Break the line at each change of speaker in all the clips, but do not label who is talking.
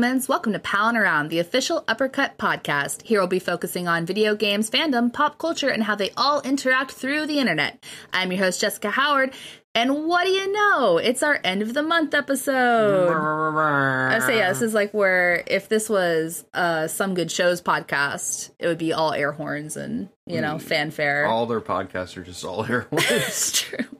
humans, welcome to Palin Around, the official Uppercut podcast. Here we'll be focusing on video games, fandom, pop culture, and how they all interact through the internet. I'm your host, Jessica Howard, and what do you know? It's our end of the month episode. I say, yeah, this is like where if this was uh, some good shows podcast, it would be all air horns and, you know, fanfare.
All their podcasts are just all air horns.
It's true.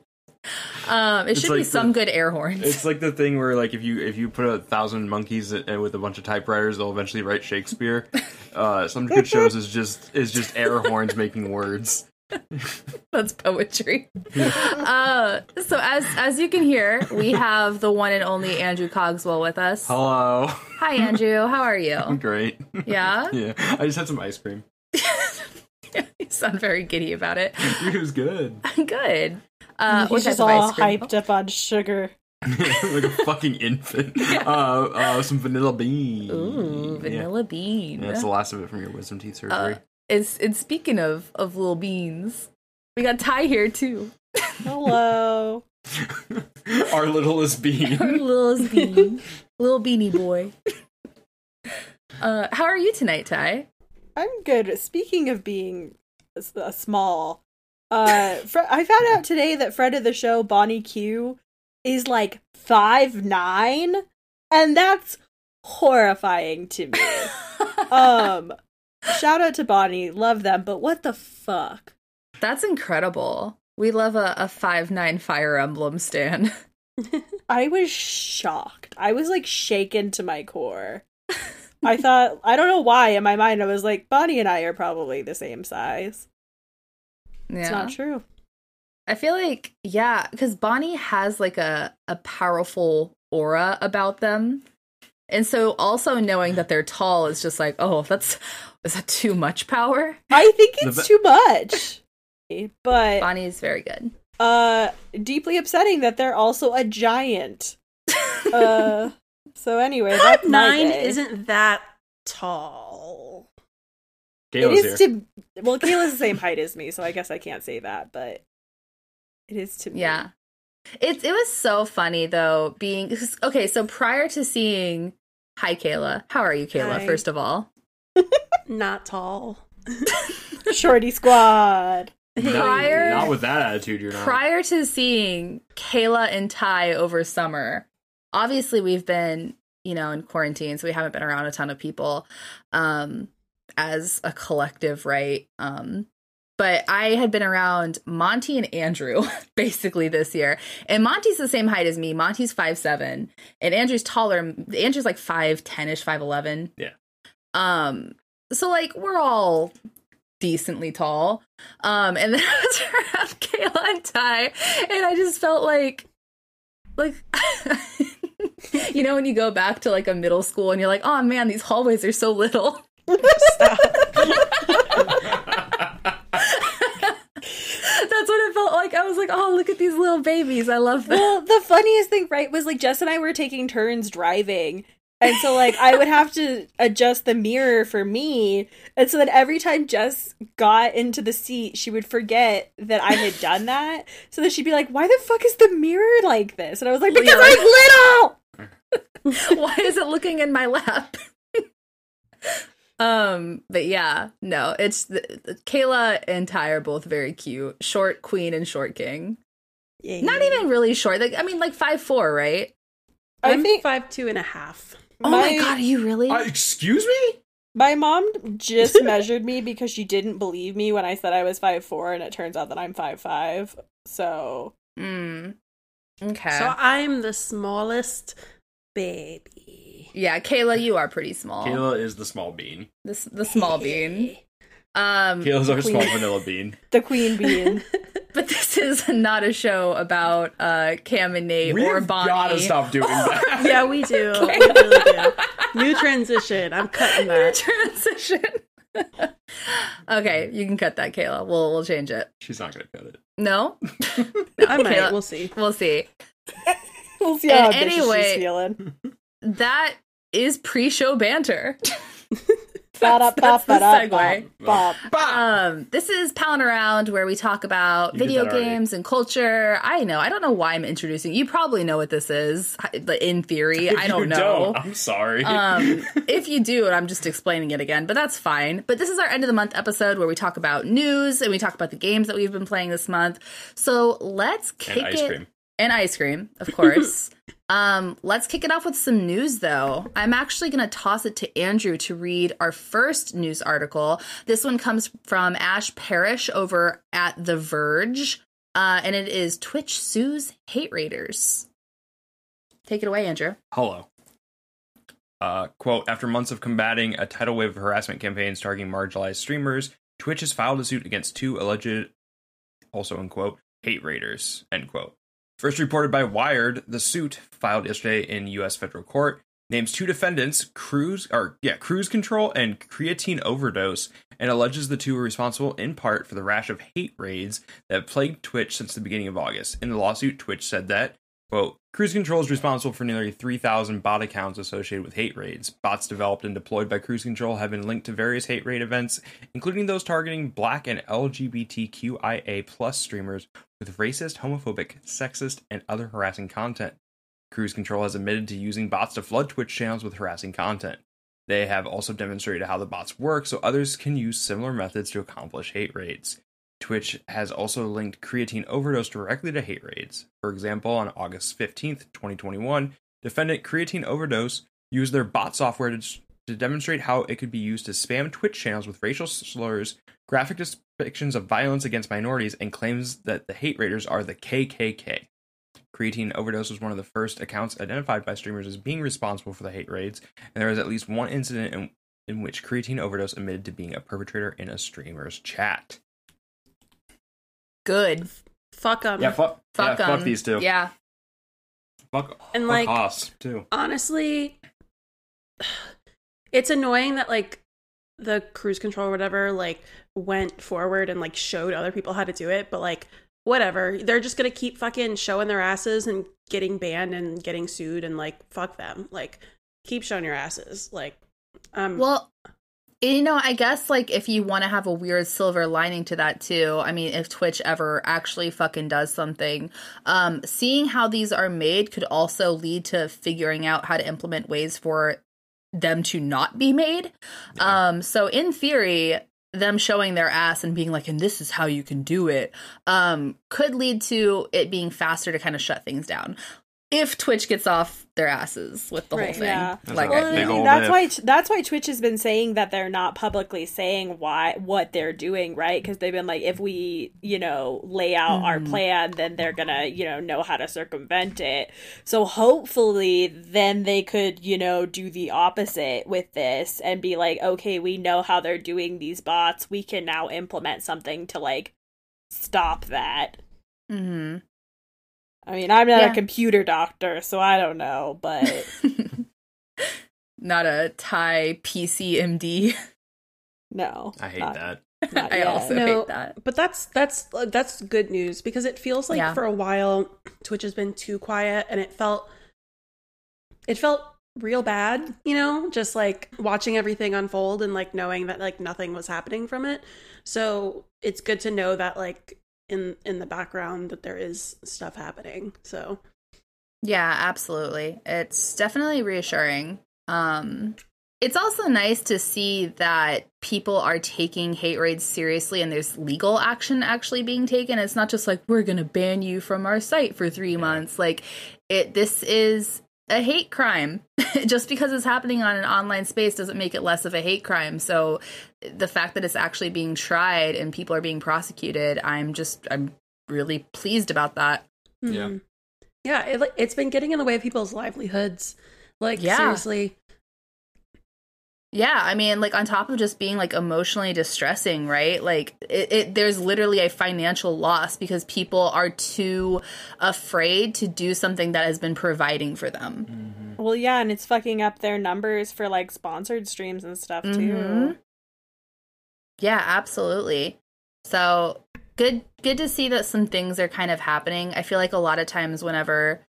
Um, it
It's
should be some
the-
good air horns.
it's like the thing where like if you if you put a thousand monkeys with a bunch of typewriters, they'll eventually write Shakespeare. Uh, some good shows is just is just air horns making words.
That's poetry. uh, so as as you can hear, we have the one and only Andrew Cogswell with us.
Hello,
Hi, Andrew. How are
I'm
you?
great.
Yeah,
Yeah, I just had some ice cream.
you sound very giddy about it.
It was good,
Good. Uh, what
He's just all
ice cream?
hyped up on sugar.
like a fucking infant. Uh, uh, some vanilla bean.
Ooh, vanilla bean.
Yeah, that's the last of it from your wisdom teeth surgery.
Uh, it's it's speaking of of little beans. We got Ty here too.
Hello.
Our littlest bean.
Our littlest bean, little beanie boy. Uh, how are you tonight, Ty?
I'm good. Speaking of being s- uh, small, uh, Fre- I found out today that friend of the show, Bonnie Q, is like five nine, and that's horrifying to me. um, shout out to Bonnie, love them, but what the fuck?
That's incredible. We love a, a five nine Fire Emblem stand.
I was shocked. I was like shaken to my core. I thought I don't know why in my mind I was like Bonnie and I are probably the same size.
Yeah,
It's not true.
I feel like yeah, because Bonnie has like a a powerful aura about them, and so also knowing that they're tall is just like, oh, that's is that too much power?
I think it's too much. But
Bonnie is very good.
uh deeply upsetting that they're also a giant. Uh so anyway, that's
Nine isn't that tall.
It
Kayla's
is
here.
to well Kayla's the same height as me, so I guess I can't say that, but it is to me.
Yeah. It it was so funny though being okay, so prior to seeing Hi Kayla. How are you, Kayla,
Hi.
first of all?
Not tall.
Shorty squad.
Not-
prior-
not, with that attitude, you're not.
Prior to seeing Kayla and Ty over summer, obviously we've been, you know, in quarantine, so we haven't been around a ton of people um as a collective, right? Um but I had been around Monty and Andrew basically this year. And Monty's the same height as me. Monty's five seven, and Andrew's taller. Andrew's like 5'10 ish, 5'11.
Yeah.
Um, so like we're all decently tall. Um, and then I was around Kayla and Ty, and I just felt like like you know when you go back to like a middle school and you're like, oh man, these hallways are so little. That's what it felt like. I was like, oh, look at these little babies. I love them.
Well, the funniest thing, right, was like Jess and I were taking turns driving. And so like I would have to adjust the mirror for me. And so then every time Jess got into the seat, she would forget that I had done that. So then she'd be like, Why the fuck is the mirror like this? And I was like, Because
you're
I'm little
Why is it looking in my lap? um, but yeah, no, it's the, the- Kayla and Ty are both very cute. Short queen and short king.
Yay.
Not even really short. Like I mean, like five four, right?
I
I'm
think
five two and a half.
Oh my god, are you really?
Uh, excuse me?
my mom just measured me because she didn't believe me when I said I was five four, and it turns out that I'm five five. So
Mm. Okay.
So I'm the smallest baby.
Yeah, Kayla, you are pretty small.
Kayla is the small bean.
the, the small bean. Um,
Kayla's our
Queen.
small vanilla bean.
the queen bean.
but this is not a show about uh Cam and Nate
We
or
have
Bonnie.
gotta stop doing that.
yeah, we do. We really do. New transition. I'm cutting that.
transition. okay, you can cut that, Kayla. We'll we'll change it.
She's not gonna cut it.
No,
I might.
Kayla-
We'll see.
we'll see.
we'll see how
And anyway-
she's feeling.
That is pre-show banter. That's- that's the segue. Um, this is Pound Around where we talk about
You
video games and culture. I know. I don't know why I'm introducing. You probably know what this is, but in theory, I don't
you
know.
I'm sorry.
um, if you do, and I'm just explaining it again, but that's fine. But this is our end of the month episode where we talk about news and we talk about the games that we've been playing this month. So let's kick
and ice
it
cream.
and ice cream, of course. Um, let's kick it off with some news, though. I'm actually going to toss it to Andrew to read our first news article. This one comes from Ash Parrish over at The Verge, uh, and it is Twitch sues hate raiders. Take it away, Andrew.
Hello. Uh, quote, after months of combating a tidal wave of harassment campaigns targeting marginalized streamers, Twitch has filed a suit against two alleged, also in quote, hate raiders, end quote. First reported by Wired, the suit filed yesterday in U.S. federal court names two defendants, cruise or yeah, cruise control and creatine overdose, and alleges the two were responsible in part for the rash of hate raids that plagued Twitch since the beginning of August. In the lawsuit, Twitch said that Quote, Cruise Control is responsible for nearly 3,000 bot accounts associated with hate raids. Bots developed and deployed by Cruise Control have been linked to various hate raid events, including those targeting black and LGBTQIA plus streamers with racist, homophobic, sexist, and other harassing content. Cruise Control has admitted to using bots to flood Twitch channels with harassing content. They have also demonstrated how the bots work so others can use similar methods to accomplish hate raids. Twitch has also linked creatine overdose directly to hate raids. For example, on August 15th, 2021, defendant Creatine Overdose used their bot software to, to demonstrate how it could be used to spam Twitch channels with racial slurs, graphic depictions of violence against minorities, and claims that the hate raiders are the KKK. Creatine Overdose was one of the first accounts identified by streamers as being responsible for the hate raids, and there was at least one incident in, in which Creatine Overdose admitted to being a perpetrator in a streamer's chat.
Good.
Fuck them.
Yeah, fuck,
Fuck
yeah,
'em.
fuck these two.
Yeah.
Fuck,
And,
fuck
like-
us too.
honestly it's annoying that like the cruise control or whatever like went forward and like showed other people how to do it but like whatever they're just gonna keep fucking showing their asses and getting banned and getting sued and like fuck them like keep showing your asses like um
Well, you know, I guess like if you want to have a weird silver lining to that too, I mean, if Twitch ever actually fucking does something, um, seeing how these are made could also lead to figuring out how to implement ways for them to not be made. Um, so in theory, them showing their ass and being like, and this is how you can do it, um, could lead to it being faster to kind of shut things down. If Twitch gets off their asses with the whole thing.
yeah.
That's
Like,
right.
Well,
Big old
that's
if.
why that's why Twitch has been saying that they're not publicly saying why what they're doing, right? Because they've been like, if we, you know, lay out our
Mhm.
plan, then they're gonna, you know, know how to circumvent it. So hopefully, then they could, you know, do the opposite with this and be like, okay, we know how they're doing these bots. We can now implement something to like stop that.
hmm
I mean, I'm not
Yeah.
a computer doctor, so I don't know, but
Not a Ty PCMD.
no,
I hate
not-
that.
not
I
yet.
also
No,
hate that.
but that's that's uh, that's good news because it feels like
Yeah.
for a while Twitch has been too quiet and it felt it felt real bad, you know, just like watching everything unfold and like knowing that like nothing was happening from it. So it's good to know that like in in the background that there is stuff happening. So
Yeah, absolutely. It's definitely reassuring. Um it's also nice to see that people are taking hate raids seriously and there's legal action actually being taken. It's not just like we're going to ban you from our site for 3 months. Like it this is a hate crime. just because it's happening on an online space doesn't make it less of a hate crime. So the fact that it's actually being tried and people are being prosecuted, I'm just I'm really pleased about that.
Yeah.
mhm. yeah, it, it's been getting in the way of people's livelihoods. Like
Yeah.
seriously,
Yeah, I mean, like on top of just being like emotionally distressing, right? Like it, it there's literally a financial loss because people are too afraid to do something that has been providing for them.
Well, yeah, and it's fucking up their numbers for like sponsored streams and stuff too.
Mhm. Yeah, absolutely. So good good to see that some things are kind of happening. I feel like a lot of times whenever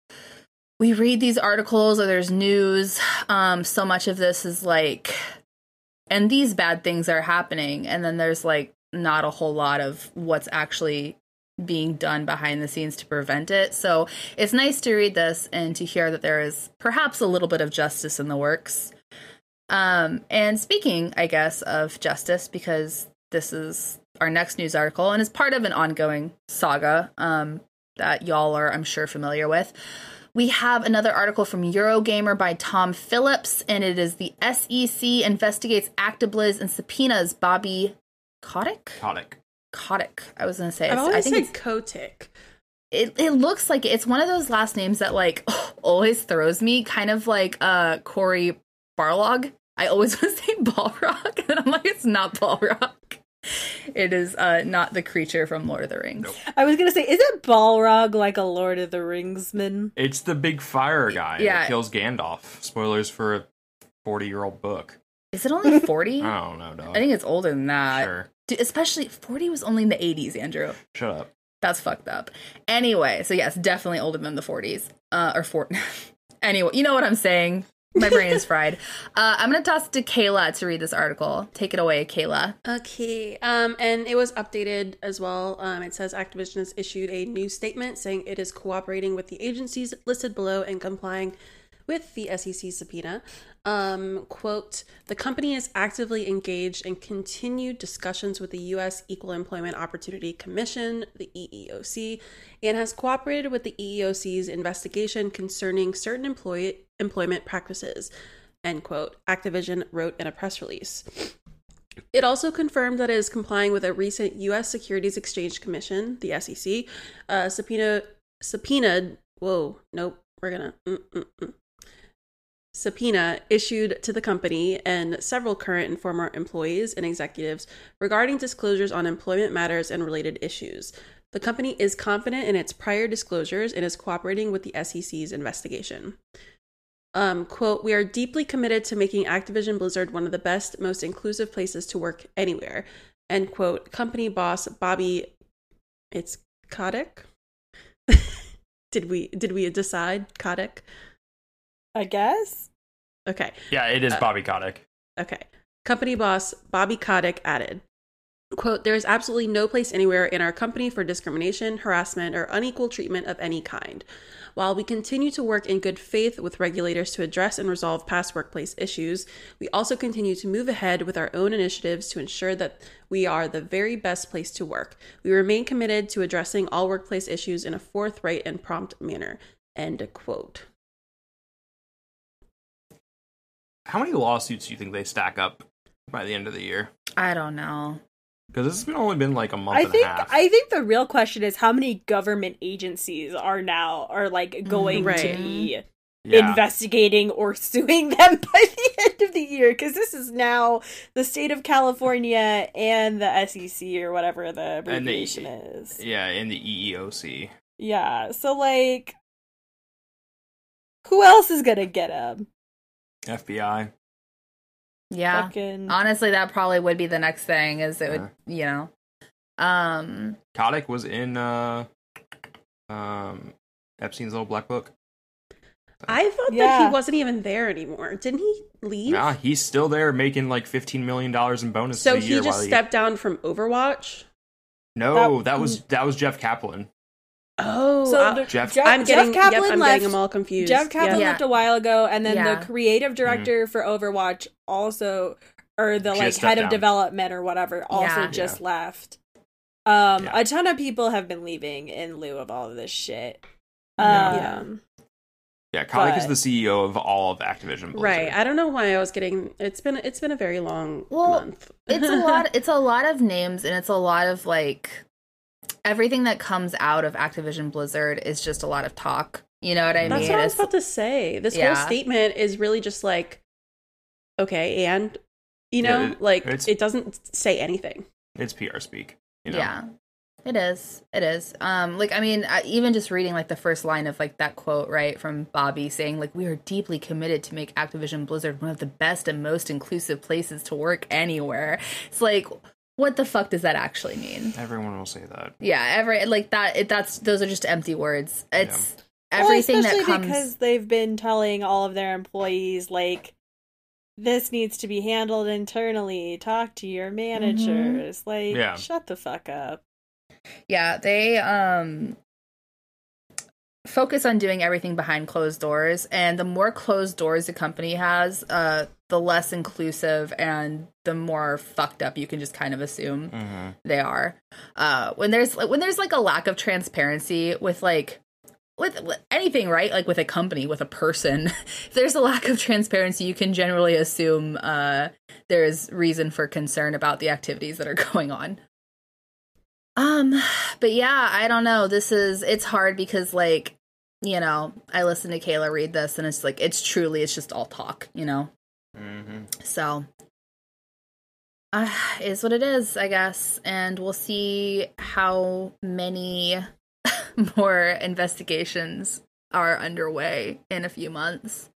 we read these articles or there's news, um, so much of this is like and these bad things are happening and then there's like not a whole lot of what's actually being done behind the scenes to prevent it. So it's nice to read this and to hear that there is perhaps a little bit of justice in the works. Um, and speaking, I guess, of justice, because this is our next news article and is part of an ongoing saga um, that y'all are, I'm sure, familiar with. We have another article from Eurogamer by Tom Phillips, and it is the SEC investigates ActiBliz and subpoenas Bobby Kotick.
Kotick.
Kotick. I was gonna say.
I've always
I think
said
it's,
Kotick.
it. It looks like it's one of those last names that like always throws me, kind of like uh Cory Barlog. I always want to say Balrog, and I'm like, it's not Balrog. It is uh not the creature from Lord of the Rings.
Nope.
I was gonna say, isn't Balrog like a Lord of the Ringsman?
It's the big fire guy
Yeah.
that kills Gandalf. Spoilers for a 40 year old book.
Is it only 40?
I don't know, dog.
I think it's older than that.
Sure.
Dude, especially 40 was only in the 80s, Andrew.
Shut up.
That's fucked up. Anyway, so yes, definitely older than the 40s. Uh, or four. anyway, you know what I'm saying. My brain is fried. Uh, I'm going to toss it to Kayla to read this article. Take it away, Kayla.
Okay. Um, and it was updated as well. Um, it says Activision has issued a new statement saying it is cooperating with the agencies listed below and complying with the SEC subpoena. Um, quote, the company is actively engaged in continued discussions with the U.S. Equal Employment Opportunity Commission, the EEOC, and has cooperated with the EEOC's investigation concerning certain employee employment practices, end quote, Activision wrote in a press release. It also confirmed that it is complying with a recent U.S. Securities Exchange Commission, the SEC, uh, subpoena subpoenaed. Whoa, nope, we're gonna mm, mm, mm. Subpoena issued to the company and several current and former employees and executives regarding disclosures on employment matters and related issues. The company is confident in its prior disclosures and is cooperating with the SEC's investigation um, quote, we are deeply committed to making Activision Blizzard one of the best, most inclusive places to work anywhere. End quote. Company boss Bobby, it's Kotick. did we did we decide Kotick?
I guess.
Okay,
Yeah, it is
Uh,
Bobby Kotick.
okay. Company boss Bobby Kotick added, quote, there is absolutely no place anywhere in our company for discrimination, harassment, or unequal treatment of any kind. While we continue to work in good faith with regulators to address and resolve past workplace issues, we also continue to move ahead with our own initiatives to ensure that we are the very best place to work. We remain committed to addressing all workplace issues in a forthright and prompt manner. End quote.
How many lawsuits do you think they stack up by the end of the year?
I don't know.
Because this has been only been like a month
I
and
think
a half.
I think the real question is how many government agencies are now are like mm, going
Right.
to be
yeah.
investigating or suing them by the end of the year because this is now the state of California and the SEC or whatever the
And the-
is.
yeah, in the EEOC.
Yeah, so like who else is gonna get him?
FBI.
Yeah.
Fucking
Honestly, that probably would be the next thing is it would, you know. Um
Kotick was in uh um Epstein's little black book.
I thought that he wasn't even there anymore. Didn't he leave?
Nah, he's still there making like fifteen million dollars in bonuses
so
a
he
year
just
while
stepped down from Overwatch.
No,
That-
that, was that was Jeff Kaplan.
Oh,
So
I-
the-
Jeff-
Jeff,
I'm getting.
Jeff Kaplan
yep, I'm
left.
getting them all confused.
Jeff Kaplan
Yeah.
left a while ago, and then
Yeah.
the creative director for Overwatch also, or the
She
like
has stepped
head of
down.
development or whatever, also
Yeah.
just left. Um,
Yeah.
a ton of people have been leaving in lieu of all of this shit.
Yeah.
Um,
Yeah, Kotick is the CEO of all of Activision. Blizzard.
Right. I don't know why I was getting. It's been. It's been a very long
Well,
month.
it's a lot it's a lot of names and it's a lot of like everything that comes out of Activision Blizzard is just a lot of talk. You know what I
That's
mean?
That's what I was about to say. This
Yeah.
whole statement is really just like, okay, and you
Yeah,
know,
it-
like it doesn't say anything.
It's PR speak. You know?
Yeah. It is. It is. Um like I mean, I, even just reading like the first line of like that quote, right, from Bobby saying like we are deeply committed to make Activision Blizzard one of the best and most inclusive places to work anywhere. It's like what the fuck does that actually mean?
Everyone will say that.
Yeah, every like that it, that's those are just empty words. It's
well,
everything that
especially
comes
because they've been telling all of their employees like this needs to be handled internally. Talk to your managers. Like,
Yeah.
shut the fuck up.
Yeah, they um focus on doing everything behind closed doors and the more closed doors a company has, uh the less inclusive and the more fucked up you can just kind of assume
Mm-hmm.
they are. Uh when there's when there's like a lack of transparency with like with, with anything, right? Like with a company, with a person, if there's a lack of transparency, you can generally assume uh, there's reason for concern about the activities that are going on. Um, but yeah, I don't know. This is it's hard because like, you know, I listen to Kayla read this and it's like it's truly it's just all talk, you know.
Mm-hmm.
So uh, is what it is, I guess, and we'll see how many more investigations are underway in a few months.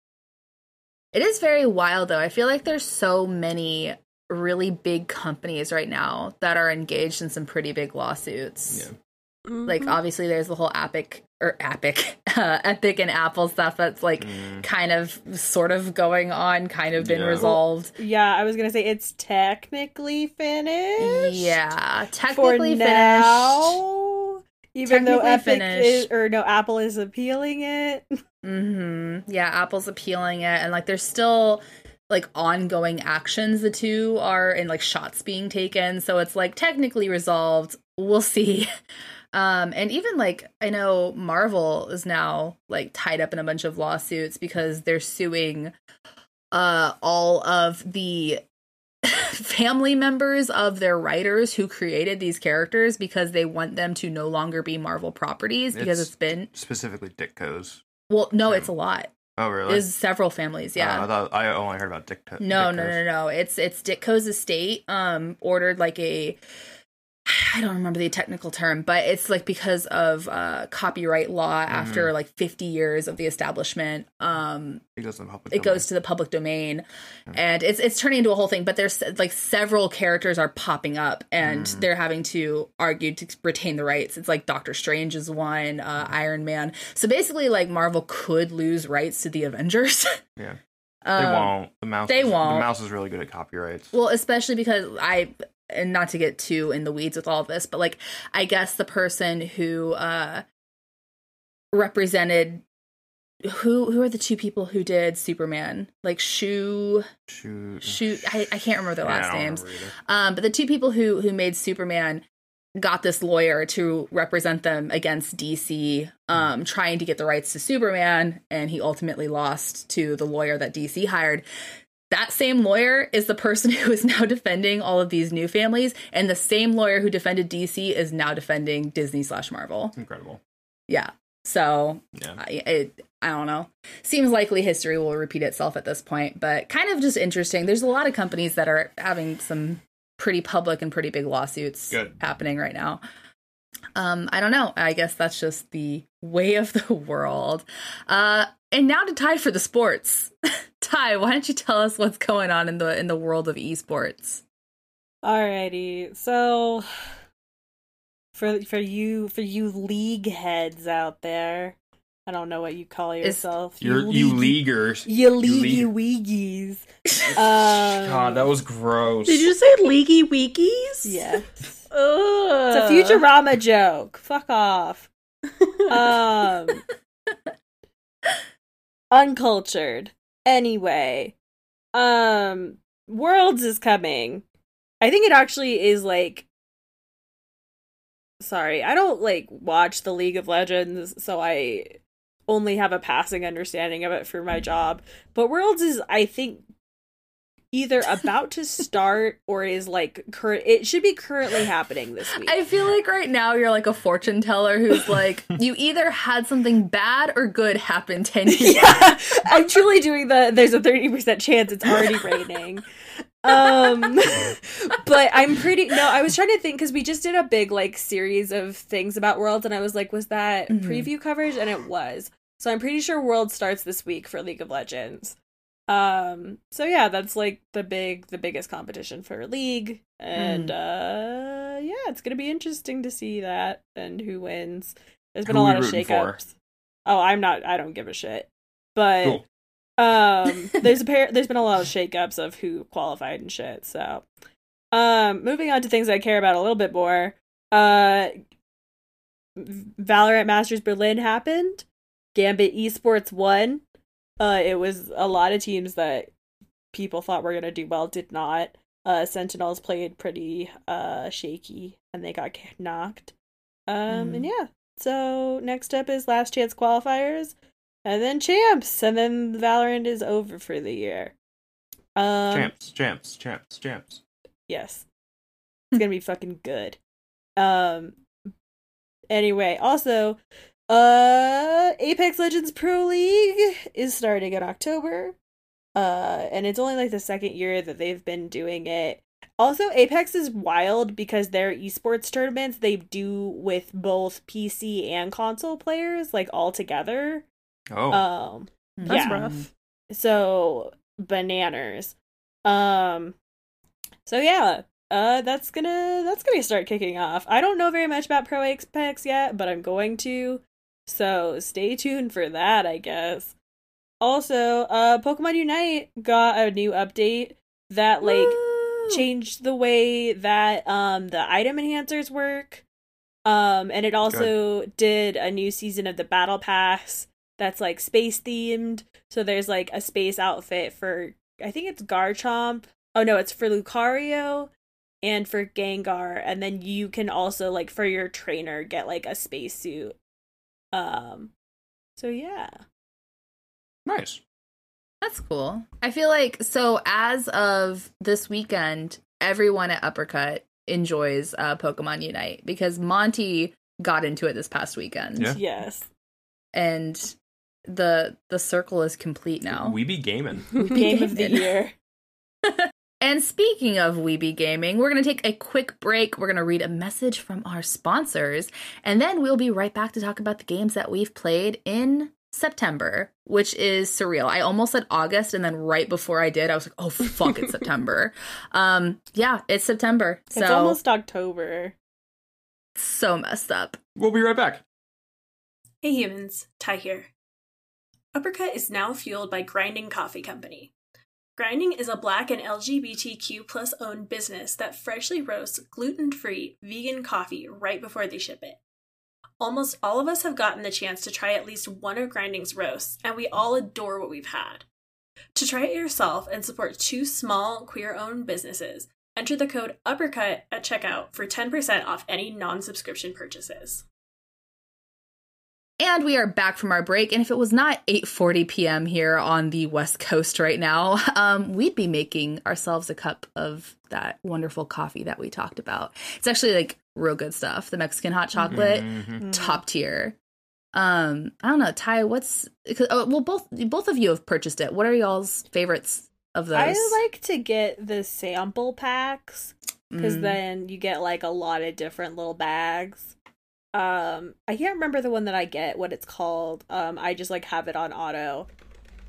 It is very wild though. I feel like there's so many really big companies right now that are engaged in some pretty big lawsuits.
Yeah.
Like
Mhm.
obviously there's the whole Epic or Epic, uh, Epic and Apple stuff that's like
Mm.
kind of sort of going on, kind of been
Yeah.
resolved.
Yeah, I was gonna say it's technically finished.
Yeah,
for
technically finished.
now. Even though
Technically
Epic is, or no, Apple is appealing it.
hmm Yeah, Apple's appealing it, and like there's still like ongoing actions. The two are and like shots being taken, so it's like technically resolved. We'll see. Um, and even like I know Marvel is now like tied up in a bunch of lawsuits because they're suing uh all of the family members of their writers who created these characters because they want them to no longer be Marvel properties because
It's-
it's been
Specifically, Ditko's.
well no it's a lot
Oh, really?
there's several families, yeah.
Oh, I thought I only heard about Ditko.
no, no,
Ditko's.
no, no. It's it's Ditko's estate um ordered like a I don't remember the technical term, but it's like because of uh copyright law
Mm-hmm.
after like 50 years of the establishment um
It goes in public.
it goes to the public domain and it's it's turning into a whole thing but there's like several characters are popping up and
Mm.
they're having to argue to retain the rights it's like doctor strange is one uh iron man so basically like marvel could lose rights to the avengers
Yeah.
Um,
They won't. The mouse.
they
is-
won't.
The mouse is really good at copyrights.
well, especially because I and not to get too in the weeds with all this, but like I guess the person who uh represented who who are the two people who did Superman? Like Shu
Shoot.
Shu I, I can't remember their
Yeah,
last names. Um but the two people who who made Superman got this lawyer to represent them against DC um trying to get the rights to Superman and he ultimately lost to the lawyer that DC hired that same lawyer is the person who is now defending all of these new families and the same lawyer who defended dc is now defending disney slash marvel.
Incredible.
yeah. So
Yeah.
I, it, I don't know. Seems likely history will repeat itself at this point but kind of just interesting. There's a lot of companies that are having some pretty public and pretty big lawsuits
Good.
happening right now. Um i don't know. I guess that's just the way of the world. Uh and now to Ty for the sports ty why don't you tell us what's going on in the in the world of esports
Alrighty, so for for you for you league heads out there, I don't know what you call yourself.
You're you leaguers.
You
league-
leaguey weegies. Um,
God, that was gross.
Did you say leaky weekies?
Yes.
Ugh.
It's a Futurama joke. Fuck off. Um uncultured. Anyway, um Worlds is coming. I think it actually is like Sorry, I don't like watch the League of Legends, so I only have a passing understanding of it for my job. But Worlds is I think either about to start or is like current it should be currently happening this week.
i feel like right now you're like a fortune teller who's like you either had something bad or good happen 10 years
yeah, I'm truly doing the. There's a thirty percent chance it's already raining. Um, but I'm pretty. No, I was trying to think because we just did a big like series of things about Worlds, and I was like, was that
Mhm.
preview coverage? And it was. So I'm pretty sure World starts this week for League of Legends. Um, so yeah, that's like the big, the biggest competition for League, and uh, yeah, it's gonna be interesting to see that and who wins. There's been
Who
a lot of shakeups. Oh, I'm not. I don't give a shit. But
Cool.
Um, there's a pair. There's been a lot of shakeups of who qualified and shit. So, um, moving on to things I care about a little bit more. Uh, Valorant Masters Berlin happened. Gambit Esports won. Uh, it was a lot of teams that people thought were gonna do well did not. Uh, Sentinels played pretty uh shaky and they got knocked. Um, and yeah. So next up is Last Chance qualifiers, and then champs, and then Valorant is over for the year. Um,
champs, champs, champs, champs.
Yes. It's gonna be fucking good. Um anyway, also uh Apex Legends Pro League is starting in October. Uh and it's only like the second year that they've been doing it. Also, Apex is wild because their esports tournaments they do with both PC and console players like all together.
Oh,
Um
That's
yeah.
rough.
So bananas. Um so yeah, uh that's gonna that's gonna start kicking off. I don't know very much about Pro Apex yet, but I'm going to. So stay tuned for that, I guess. Also, uh Pokemon Unite got a new update that like
Woo!
changed the way that um the item enhancers work. Um and it also did a new season of the battle pass that's like space themed. So there's like a space outfit for I think it's Garchomp. Oh no, it's for Lucario and for Gengar and then you can also like for your trainer get like a spacesuit. Um so yeah.
nice.
That's cool. I feel like so as of this weekend, everyone at Uppercut enjoys uh, Pokemon Unite because Monty got into it this past weekend,
Yeah.
Yes.
and the the circle is complete now.
We be gaming.
Game of the year.
And speaking of Weeby Gaming, we're going to take a quick break. We're going to read a message from our sponsors, and then we'll be right back to talk about the games that we've played in September, which is surreal. I almost said August, and then right before I did, I was like, oh, fuck, it's September. Um, yeah, it's September. So,
It's almost October.
so messed up.
We'll be right back.
Hey humans, Ty here. Uppercut is now fueled by Grinding Coffee Company. Grinding is a black and LGBTQ plus owned business that freshly roasts gluten free vegan coffee right before they ship it. Almost all of us have gotten the chance to try at least one of Grinding's roasts, and we all adore what we've had. To try it yourself and support two small queer owned businesses, enter the code UPPERCUT at checkout for 10% off any non subscription purchases.
And we are back from our break. And if it was not 8:40 p.m. here on the West Coast right now, um, we'd be making ourselves a cup of that wonderful coffee that we talked about. It's actually like real good stuff. The Mexican hot chocolate,
Mhm.
top tier. Um, I don't know, Ty. What's 'cause- oh, well, both both of you have purchased it. What are y'all's favorites of those?
I like to get the sample packs because
Mm.
then you get like a lot of different little bags. Um, I can't remember the one that I get what it's called. Um, I just like have it on auto,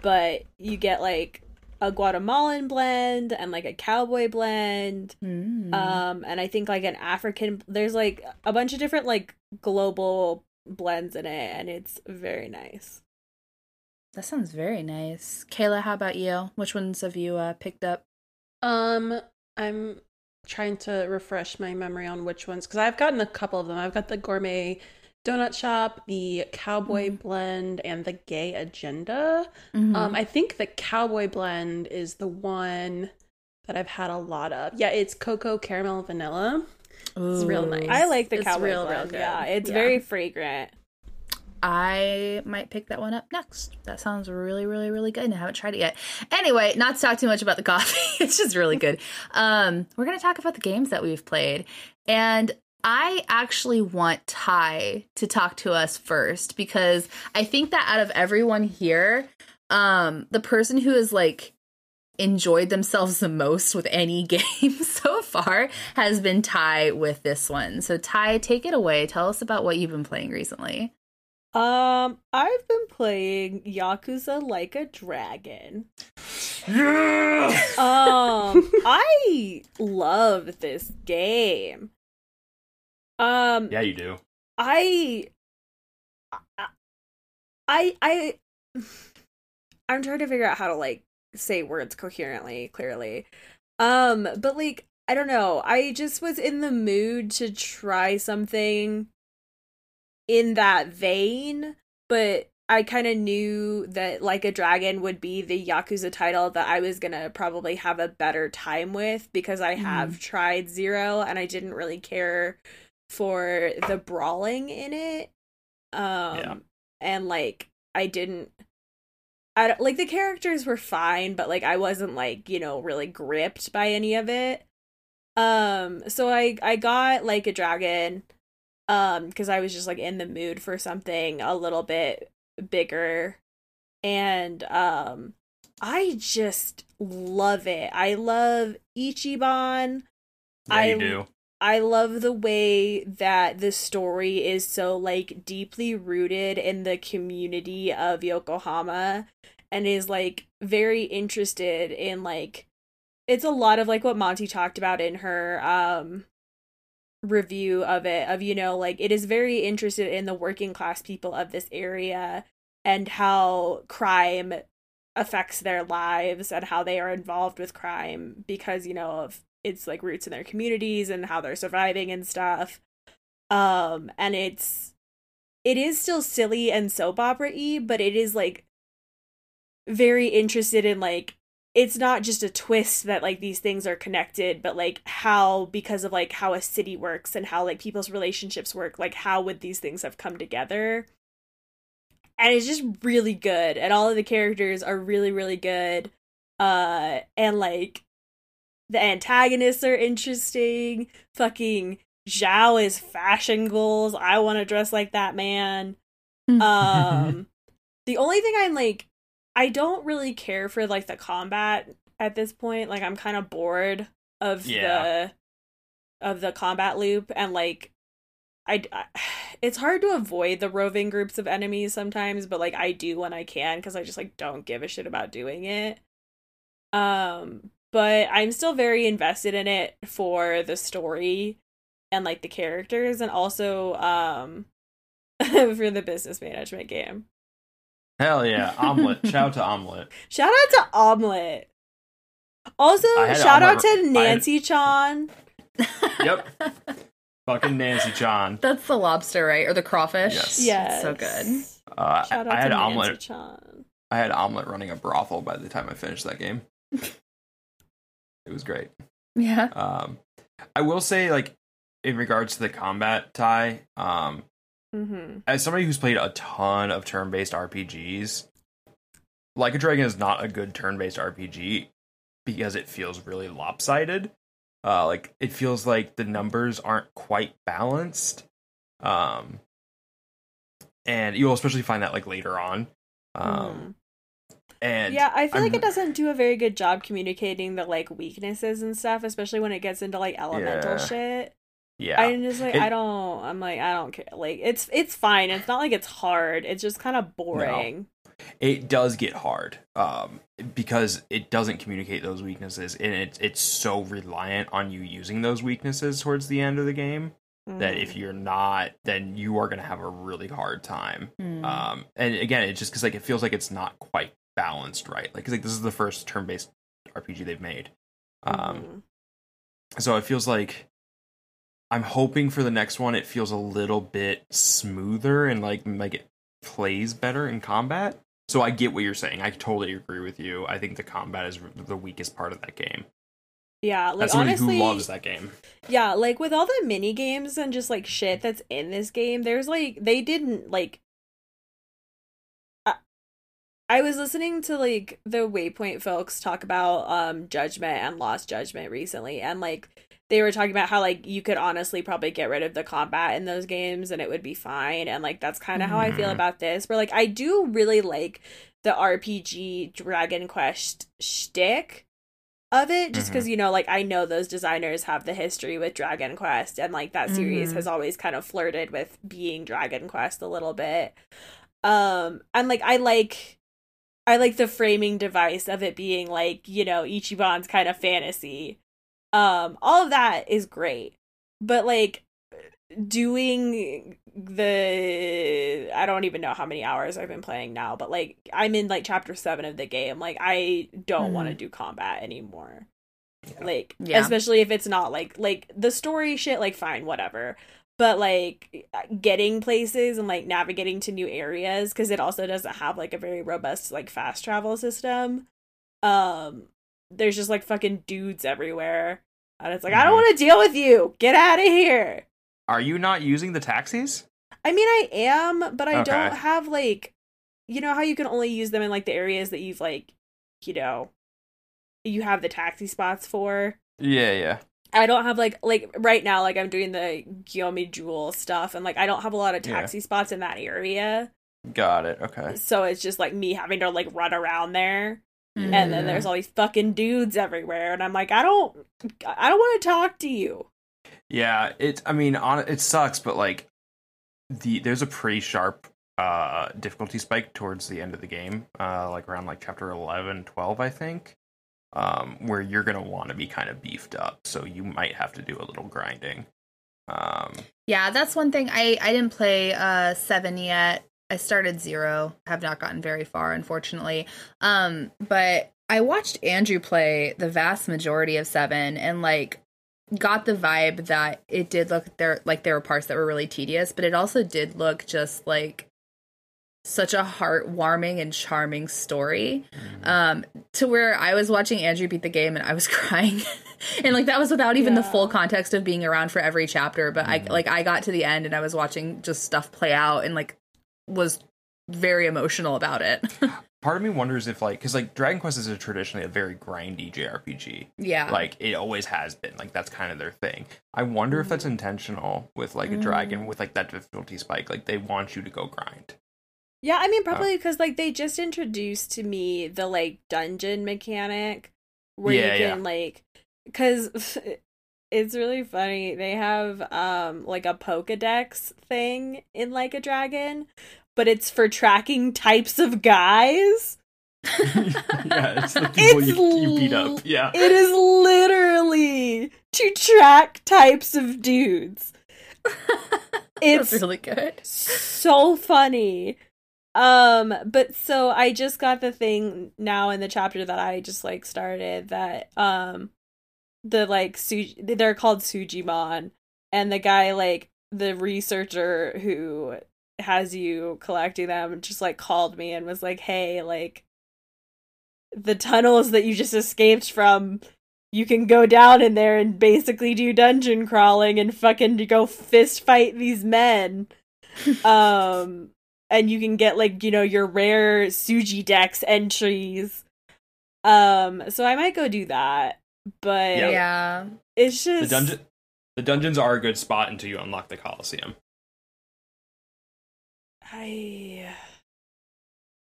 but you get like a Guatemalan blend and like a cowboy blend.
Mm.
Um, and I think like an African. There's like a bunch of different like global blends in it, and it's very nice.
that sounds very nice. Kayla, how about you? Which ones have you uh, picked up?
Um, I'm trying to refresh my memory on which ones because I've gotten a couple of them. I've got the gourmet donut shop, the cowboy
Mhm.
blend, and the gay agenda.
Mhm.
Um, I think the cowboy blend is the one that I've had a lot of. Yeah, it's cocoa, caramel, vanilla. it's real nice.
I like the
It's
cowboy
real, real
blend.
good.
Yeah, it's
Yeah.
very fragrant.
I might pick that one up next. That sounds really, really, really good. And I haven't tried it yet. Anyway, not to talk too much about the coffee. it's just really good. Um, we're gonna talk about the games that we've played. And I actually want Ty to talk to us first because I think that out of everyone here, um, the person who is like enjoyed themselves the most with any game so far has been Ty with this one. So Ty, take it away. Tell us about what you've been playing recently.
Um, I've been playing Yakuza Like a Dragon.
Yeah!
Um, I love this game. Um,
yeah, you do.
I, I, I, I I'm trying to figure out how to like say words coherently, clearly. Um, but like I don't know. I just was in the mood to try something in that vein, but I kind of knew that like a dragon would be the Yakuza title that I was going to probably have a better time with because I have tried Zero and I didn't really care for the brawling in it. Um
Yeah.
and like I didn't I don't, like the characters were fine, but like I wasn't like, you know, really gripped by any of it. Um so I I got like a dragon um because I was just like in the mood for something a little bit bigger and um I just love it. I love Ichiban.
Yeah,
I
do.
I love the way that the story is so like deeply rooted in the community of Yokohama and is like very interested in like it's a lot of like what Monty talked about in her um review of it of you know like it is very interested in the working class people of this area and how crime affects their lives and how they are involved with crime because you know of its like roots in their communities and how they're surviving and stuff. Um and it's it is still silly and soap opera-y but it is like very interested in like it's not just a twist that like these things are connected but like how because of like how a city works and how like people's relationships work like how would these things have come together? And it's just really good and all of the characters are really really good uh and like the antagonists are interesting. Fucking zhao is fashion goals. I want to dress like that man. Um the only thing i'm like i don't really care for like the combat at this point like i'm kind of bored of
Yeah.
the of the combat loop and like I, I it's hard to avoid the roving groups of enemies sometimes but like i do when i can because i just like don't give a shit about doing it um but i'm still very invested in it for the story and like the characters and also um for the business management game
Hell yeah, omelet. Shout out to omelet.
shout out to omelet also
I had
shout out
omelet-
to
I had-
nancy chan
Yep. Fucking Nancy Chan.
That's the lobster, right? Or the crawfish?
Yes.
yeah
So good.
Uh,
shout
I
out
had
to
omelet.
nancy chan
I had omelet running a brothel by the time I finished that game. it was great.
Yeah.
Um, I will say, like, in regards to the combat tie, um,
mm-hmm.
as somebody who's played a ton of turn-based RPGs, Like a Dragon is not a good turn-based RPG because it feels really lopsided. Uh, like it feels like the numbers aren't quite balanced. Um, and you'll especially find that like later on. Um, and
yeah, I feel like
I'm-
it doesn't do a very good job communicating the like weaknesses and stuff, especially when it gets into like elemental
Yeah.
shit.
Yeah,
I'm just like
It-
I don't. I'm like I don't care. Like it's it's fine. It's not like it's hard. It's just kind of boring.
it does get hard um, because it doesn't communicate those weaknesses, and it, it's so reliant on you using those weaknesses towards the end of the game that
Mm.
if you're not, then you are going to have a really hard time.
Hmm.
Um, and again, it's just because like it feels like it's not quite balanced right. Like, 'cause, like this is the first turn-based RPG they've made. Um,
Mhm.
so it feels like I'm hoping for the next one. It feels a little bit smoother and like like it plays better in combat. So I get what you're saying. I totally agree with you. I think the combat is the weakest part of that game.
yeah, like
As
honestly,
who loves that game,
yeah, like with all the mini games and just like shit that's in this game, there's like they didn't like. I, I was listening to like the Waypoint folks talk about um Judgment and Lost Judgment recently, and like they were talking about how like you could honestly probably get rid of the combat in those games and it would be fine, and like that's kind of how I feel
Mhm.
about this. Where like I do really like the RPG Dragon Quest shtick of it just because you know like i know those designers have the history with dragon quest and like that series
Mhm.
has always kind of flirted with being dragon quest a little bit um and like i like i like the framing device of it being like you know ichiban's kind of fantasy um all of that is great but like doing the I don't even know how many hours I've been playing now, but like I'm in like chapter 7 of the game. Like I don't want to do combat anymore. Like
Yeah.
especially if it's not like like the story shit like fine, whatever. But like getting places and like navigating to new areas cuz it also doesn't have like a very robust like fast travel system. Um there's just like fucking dudes everywhere. And it's like, I don't
Mhm.
want to deal with you. Get out of here.
Are you not using the taxis?
I mean, I am, but I
Okay.
don't have like, you know how you can only use them in like the areas that you've like, you know, you have the taxi spots for.
Yeah, yeah.
I don't have like like right now like I'm doing the Guillaume Jewel stuff and like I don't have a lot of
Yeah.
taxi spots in that area.
Got it. Okay.
So it's just like me having to like run around there.
Mm.
And then there's all these fucking dudes everywhere and I'm like I don't I don't want to talk to you.
Yeah, it. I mean, on it sucks, but like the there's a pretty sharp uh difficulty spike towards the end of the game, uh, like around like chapter 11, 12, I think, um, where you're gonna want to be kind of beefed up, so you might have to do a little grinding. Um,
Yeah, that's one thing. I I didn't play uh seven yet. I started zero. Have not gotten very far, unfortunately. Um, but I watched Andrew play the vast majority of seven, and like got the vibe that it did look there like there were parts that were really tedious, but it also did look just like such a heartwarming and charming story um to where i was watching andrew beat the game and i was crying and like that was without even the full context of being around for every chapter but i like i got to the end and i was watching just stuff play out and like was very emotional about it.
Part of me wonders if like because like Dragon Quest is a traditionally a very grindy JRPG.
yeah.
Like it always has been. Like that's kind of their thing. I wonder if that's intentional with like a dragon with like that difficulty spike. Like they want you to go grind.
Yeah, I
Uh.
mean probably because like they just introduced to me the like dungeon mechanic where
Yeah,
you
yeah.
can like because it's really funny. They have um like a Pokedex thing in like a dragon, but it's for tracking types of guys.
yeah it's the people
It's
you, you beat up yeah
It is literally to track types of dudes. It's
really good
so funny. Um, but so I just got the thing now in the chapter that I just like started that um the like Su- they're called Sujimon and the guy like the researcher who has you collecting them just like called me and was like, "Hey, like the tunnels that you just escaped from you can go down in there and basically do dungeon crawling and fucking go fist fight these men." um and you can get like you know your rare suji dex entries um so i might go do that but
Yeah.
yeah.
it's just
the dungeon the dungeons are a good spot until you unlock the coliseum
i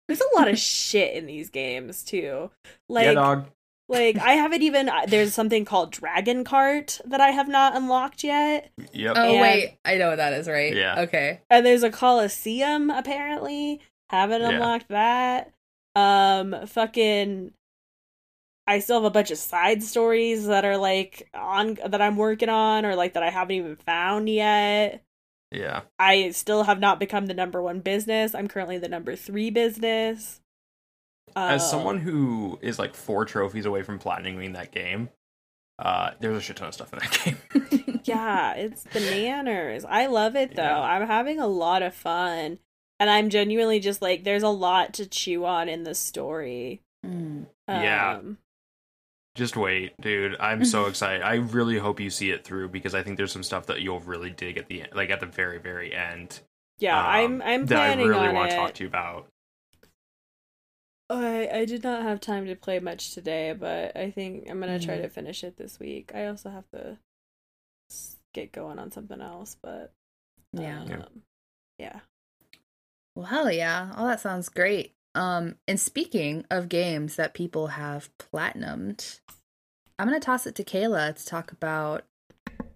there's a lot of shit in these games too. Like
yeah dog.
like i haven't even uh, there's something called Dragon Kart that i have not unlocked yet.
Yep.
Oh
And-
wait. I know what that is right?
Yeah.
okay.
And there's a coliseum apparently. Haven't
Yeah.
unlocked that. Um fucking i still have a bunch of side stories that are like on that i'm working on or like that i haven't even found yet.
Yeah.
I still have not become the number one business. I'm currently the number three business.
As
Um,
someone who is like four trophies away from platinuming me in that game uh there's a shit ton of stuff in that game.
Yeah it's bananas. I love it though.
Yeah.
i'm having a lot of fun and i'm genuinely just like there's a lot to chew on in the story.
Mm.
Yeah.
Um,
just wait dude i'm so excited i really hope you see it through because i think there's some stuff that you'll really dig at the end like at the very very end
yeah
um,
i'm i'm
that i really
on
want
it
to talk to you about
I I did not have time to play much today, but I think I'm gonna try
Mhm.
to finish it this week. I also have to get going on something else, but
yeah
Yeah.
um, yeah.
Well, hell yeah. All that sounds great. Um, and speaking of games that people have platinumed, I'm gonna toss it to Kayla to talk about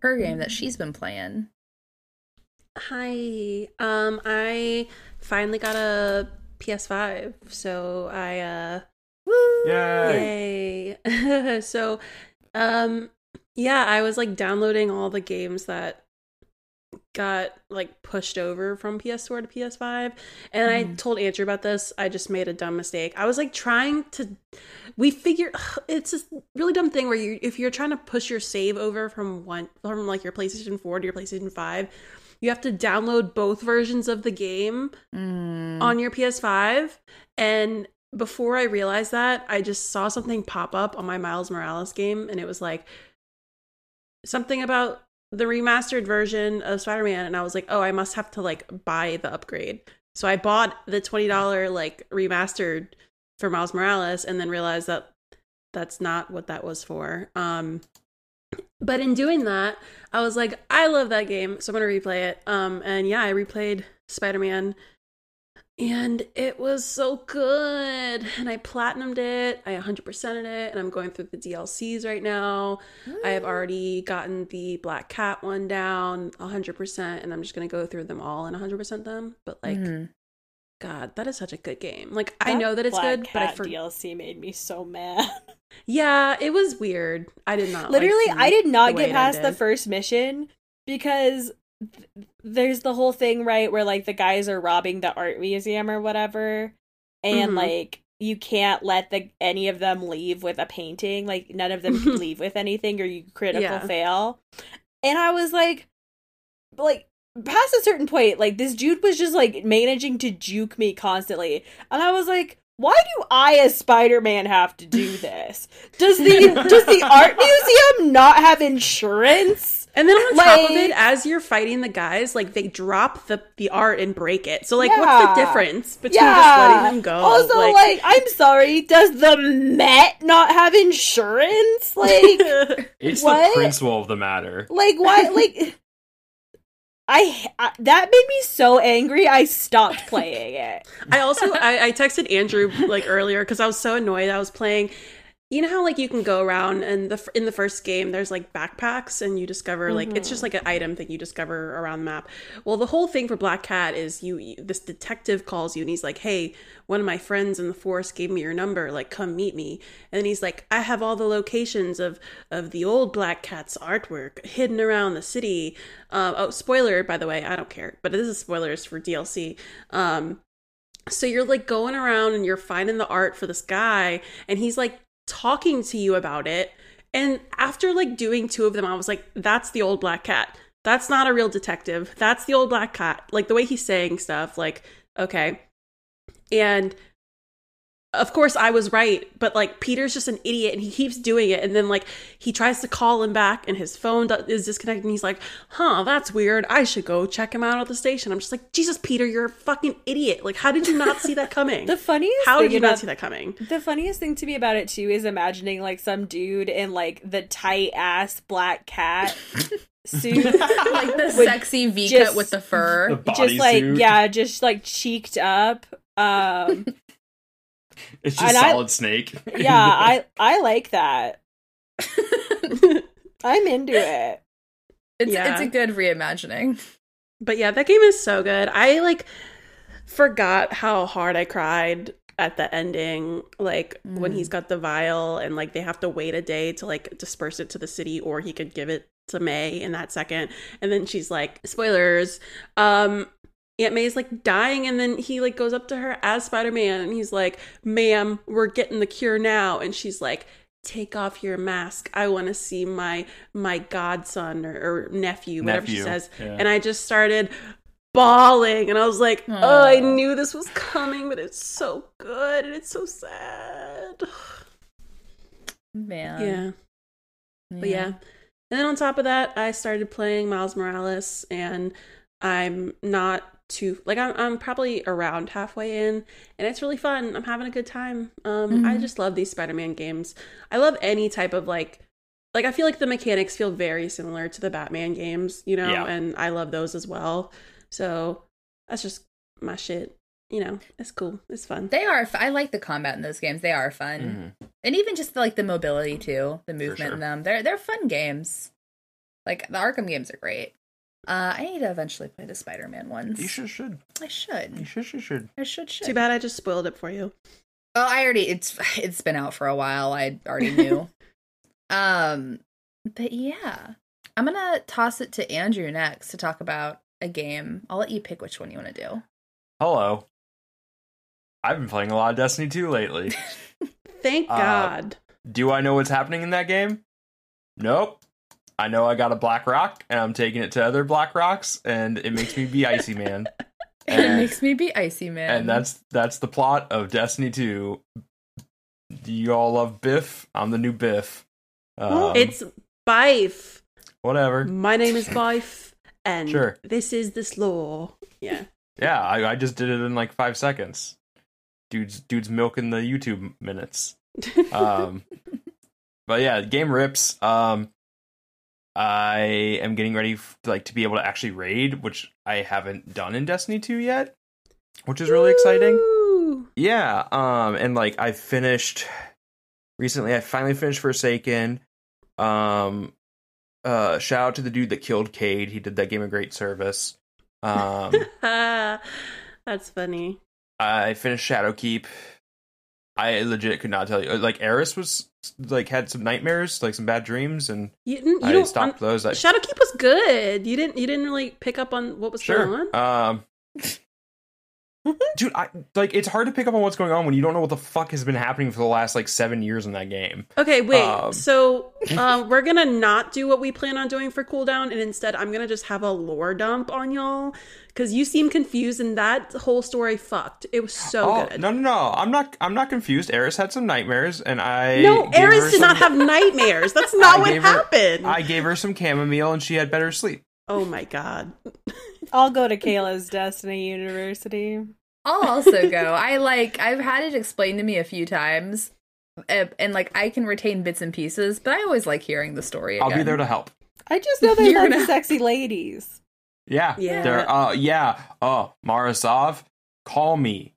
her game that she's been playing.
Hi. Um, I finally got a PS5, so I uh
Woo!
Yay!
Yay. so, um, yeah, I was like downloading all the games that got like pushed over from PS4 to PS5. And I
Mhm.
told Andrew about this. I just made a dumb mistake. I was like trying to we figure it's this really dumb thing where you if you're trying to push your save over from one from like your PlayStation 4 to your PlayStation 5, you have to download both versions of the game
Mm.
on your PS5 and before I realized that, I just saw something pop up on my Miles Morales game and it was like something about the remastered version of Spider-Man and I was like, "Oh, I must have to like buy the upgrade." So I bought the $20 like remastered for Miles Morales and then realized that that's not what that was for. Um but in doing that, I was like, I love that game, so I'm gonna replay it. Um, and yeah, I replayed Spider Man, and it was so good. And I platinumed it, I 100%ed it, and I'm going through the DLCs right now. I have already gotten the Black Cat one down 100%, and I'm just gonna go through them all and 100% them. But like,
Mhm.
God, that is such a good game. Like, I know that it's
Black
good, but I
Cat
forget.
DLC made me so mad.
Yeah, it was weird. I did not.
Literally,
the-
I did not get past the first mission because th- there's the whole thing, right, where like the guys are robbing the art museum or whatever, and
Mhm.
like you can't let the any of them leave with a painting. Like none of them can leave with anything, or you critical
Yeah.
fail. And I was like, like past a certain point, like this dude was just like managing to juke me constantly, and I was like. Why do I, as Spider-Man, have to do this? Does the does the art museum not have insurance?
And then on top of it, as you're fighting the guys, like they drop the the art and break it. So like, what's the difference between just letting them go?
Also, like, I'm sorry, does the Met not have insurance? Like,
It's
What?
the principle of the matter.
like why? Like, I, I that made me so angry. I stopped playing it.
I also I, I texted Andrew like earlier because I was so annoyed. I was playing. You know how like you can go around and the in the first game there's like backpacks and you discover like it's just like an item that you discover around the map. Well, the whole thing for Black Cat is you, you this detective calls you and he's like, "Hey, one of my friends in the forest gave me your number. Like, come meet me." And he's like, "I have all the locations of of the old Black Cat's artwork hidden around the city." Uh, oh, spoiler by the way, I don't care, but this is spoilers for DLC. Um, so you're like going around and you're finding the art for this guy, and he's like talking to you about it. And after like doing two of them, I was like, that's the old black cat. That's not a real detective. That's the old black cat. Like the way he's saying stuff, like, okay. And of course I was right, but like Peter's just an idiot and he keeps doing it. And then like he tries to call him back and his phone is disconnected and he's like, huh, that's weird. I should go check him out at the station. I'm just like, Jesus, Peter, you're a fucking idiot. Like, how did you not see that coming?
The funniest
how
thing
did you
about
not see that coming?
The funniest thing to me about it too is imagining like some dude in like the tight ass black cat suit,
like the sexy v-cut with the fur.
just like
bodysuit.
yeah, just like cheeked up. Um,
It's just
And I-
solid snake.
yeah, I I like that. I'm into it.
It's
Yeah.
it's a good reimagining.
But yeah, that game is so good. I like forgot how hard I cried at the ending, like when
Mm.
he's got the vial and like they have to wait a day to like disperse it to the city or he could give it to May in that second. And then she's like, spoilers, um Aunt May's like dying and then he like goes up to her as Spider-Man and he's like, "Ma'am, we're getting the cure now." And she's like, "Take off your mask. I want to see my my godson or, or nephew, whatever she says."
yeah.
And I just started bawling and I was like, "Oh, I knew this was coming, but it's so good and it's so sad."
Man.
yeah. But yeah. And then on top of that, I started playing Miles Morales and I'm not too like I'm I'm probably around halfway in and it's really fun. I'm having a good time. Um I
Mhm.
just love these Spider-Man games. I love any type of like like I feel like the mechanics feel very similar to the Batman games, you know,
Yeah.
and I love those as well. So that's just my shit. You know, it's cool. It's fun.
They are. f- I like the combat in those games. They are fun,
Mhm.
and even just like the mobility too, the movement
sure.
in them. They're they're fun games. Like the Arkham games are great. Uh, I need to eventually play the Spider-Man ones.
You should, should.
I should.
You
should.
should, should, should.
I should. should.
Too bad I just spoiled it for you.
Oh, I already. It's it's been out for a while. I already knew. um, but yeah, I'm gonna toss it to Andrew next to talk about a game. I'll let you pick which one you want to do.
Hello. I've been playing a lot of Destiny 2 lately.
Thank
Uh,
God.
Do I know what's happening in that game? Nope. I know I got a black rock and I'm taking it to other black rocks and it makes me be Icy Man.
And it makes me be icy man.
and that's that's the plot of Destiny 2. Do you all love Byf? I'm the new Byf. Um,
it's Bife.
whatever.
My name is Bife, and
Sure.
this is this law. Yeah.
Yeah, I, I just did it in like five seconds. Dude's dude's milking the YouTube minutes. Um, but yeah, game rips. Um, I am getting ready f- like to be able to actually raid, which I haven't done in Destiny 2 yet, which is really exciting. Yeah, um, and like I finished recently. I finally finished Forsaken. Um, uh, shout out to the dude that killed Cayde. He did that game a great service. Um,
That's funny.
I finished Shadowkeep. I legit could not tell you. Like Eris was like had some nightmares, like some bad dreams, and
You, didn't, you
I
don't.
stopped those. I,
Shadowkeep was good. You didn't. You didn't really pick up on what was going on.
Um, dude, I like it's hard to pick up on what's going on when you don't know what the fuck has been happening for the last like seven years in that game.
Okay, wait.
Um,
so um, we're gonna not do what we plan on doing for cooldown, and instead, I'm gonna just have a lore dump on y'all because you seem confused, and that whole story fucked. It was so
oh
good.
no, no, no! I'm not. I'm not confused. Eris had some nightmares, and I
No, Eris did not have nightmares. That's not
I
what
gave her-
happened.
I gave her some chamomile, and she had better sleep.
Oh my god.
I'll go to Kayla's Destiny University.
I'll also go. I like I've had it explained to me a few times, uh, and like I can retain bits and pieces, but I always like hearing the story.
I'll be there to help.
I just know they
You're
love
gonna-
sexy ladies.
Yeah.
Yeah.
They're, uh, yeah. Oh, Mara Sov, call me.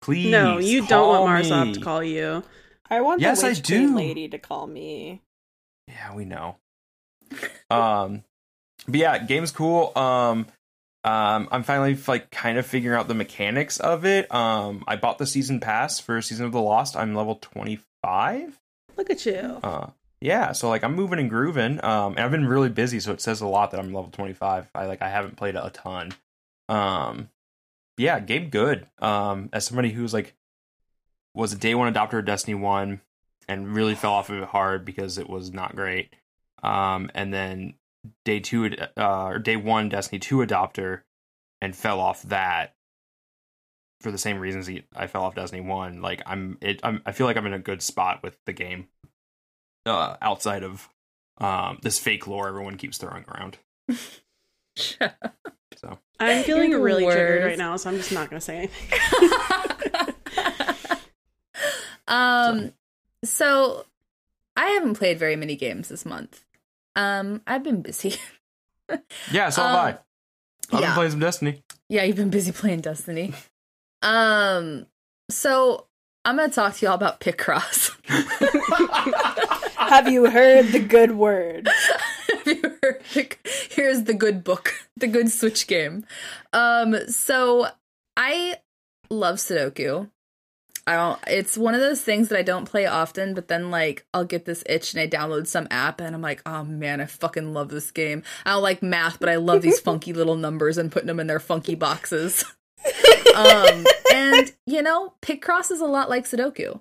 Please.
no, you don't want Mara Sov
me.
to call you.
I want
Yes,
the
I
witch queen
do.
lady to call me.
Yeah, we know. um, but yeah, game's cool. Um, um, I'm finally like kind of figuring out the mechanics of it. Um, I bought the season pass for Season of the Lost. I'm level 25.
Look at you.
Uh, yeah, so like I'm moving and grooving. Um, and I've been really busy, so it says a lot that I'm level 25. I like I haven't played a ton. Um, yeah, game good. Um, as somebody who's like was a day one adopter of Destiny One and really fell off of it hard because it was not great. Um, and then day two, uh, or day one Destiny Two adopter and fell off that for the same reasons I fell off Destiny One. Like I'm, it, I'm, I feel like I'm in a good spot with the game. Uh, outside of um this fake lore everyone keeps throwing around. So
I'm feeling
You're the
really triggered right now, so I'm just not gonna say anything.
um so I haven't played very many games this month. Um I've been busy.
yeah, so have
Um,
I. I've
yeah.
been playing some Destiny.
yeah, you've been busy playing Destiny. Um so I'm going to talk to y'all about Picross.
Have you heard the good word?
Have you heard Pic- Here's the good book, the good Switch game. Um so I love Sudoku. I don't it's one of those things that I don't play often, but then like I'll get this itch and I download some app and I'm like, oh man, I fucking love this game. I don't like math, but I love these funky little numbers and putting them in their funky boxes. um and you know, Picross is a lot like Sudoku.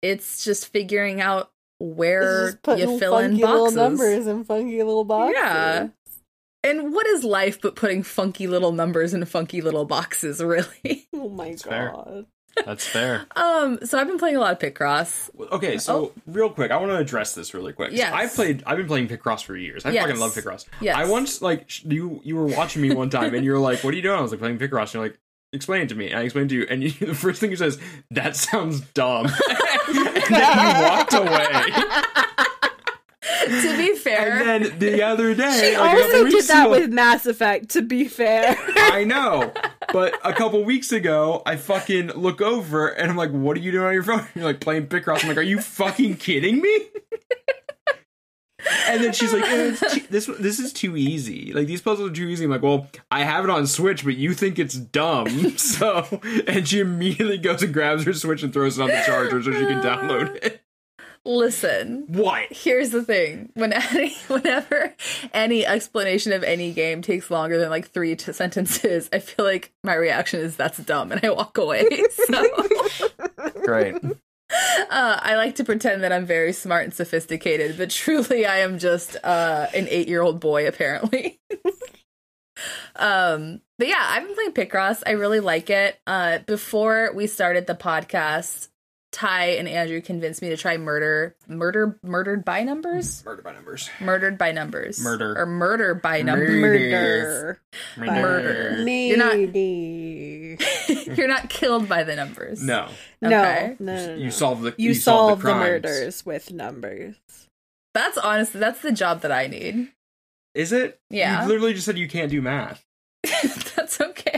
It's just figuring out where you fill in boxes.
little numbers in funky little boxes.
Yeah. And what is life but putting funky little numbers in funky little boxes, really?
Oh my
That's fair.
God.
That's fair.
um, so I've been playing a lot of Picross.
Okay, so real quick, I want to address this really quick. So
Yes.
I've played. I've been playing Picross for years. I
Yes.
fucking love Picross.
Yes.
I once like you. You were watching me one time, and you were like, "What are you doing?" I was like, "Playing Picross." And you're like, "Explain it to me." And I explained to you, and you, the first thing you says, "That sounds dumb," and then you walked away.
To be fair,
And then the other day,
She
like
also did that
ago-
with Mass Effect, to be fair.
I know. But a couple weeks ago, I fucking look over and I'm like, what are you doing on your phone? You're like playing Picross. I'm like, are you fucking kidding me? And then she's like, "Eh, too, this this is too easy. Like these puzzles are too easy. I'm like, well, I have it on Switch, but you think it's dumb. So, and she immediately goes and grabs her Switch and throws it on the charger so she can download it.
Listen,
What?
here's the thing: when any, whenever any explanation of any game takes longer than like three t- sentences, I feel like my reaction is "that's dumb" and I walk away. So.
Great.
Uh, I like to pretend that I'm very smart and sophisticated, but truly I am just uh, an eight year old boy, apparently. um, but yeah, I've been playing Picross. I really like it. Uh, before we started the podcast, Ty and Andrew convinced me to try murder, murder, murdered by numbers,
Murder by numbers.
murdered by numbers,
Murder.
or murder by numbers.
Murder.
Murder.
Maybe.
You're not- You're not killed by the numbers.
No.
No,
Okay.
no, no, no.
You solve the
You,
solve
solve the,
crimes.
murders with numbers.
That's honestly that's the job that I need.
Is it?
Yeah.
You literally just said you can't do math.
that's okay.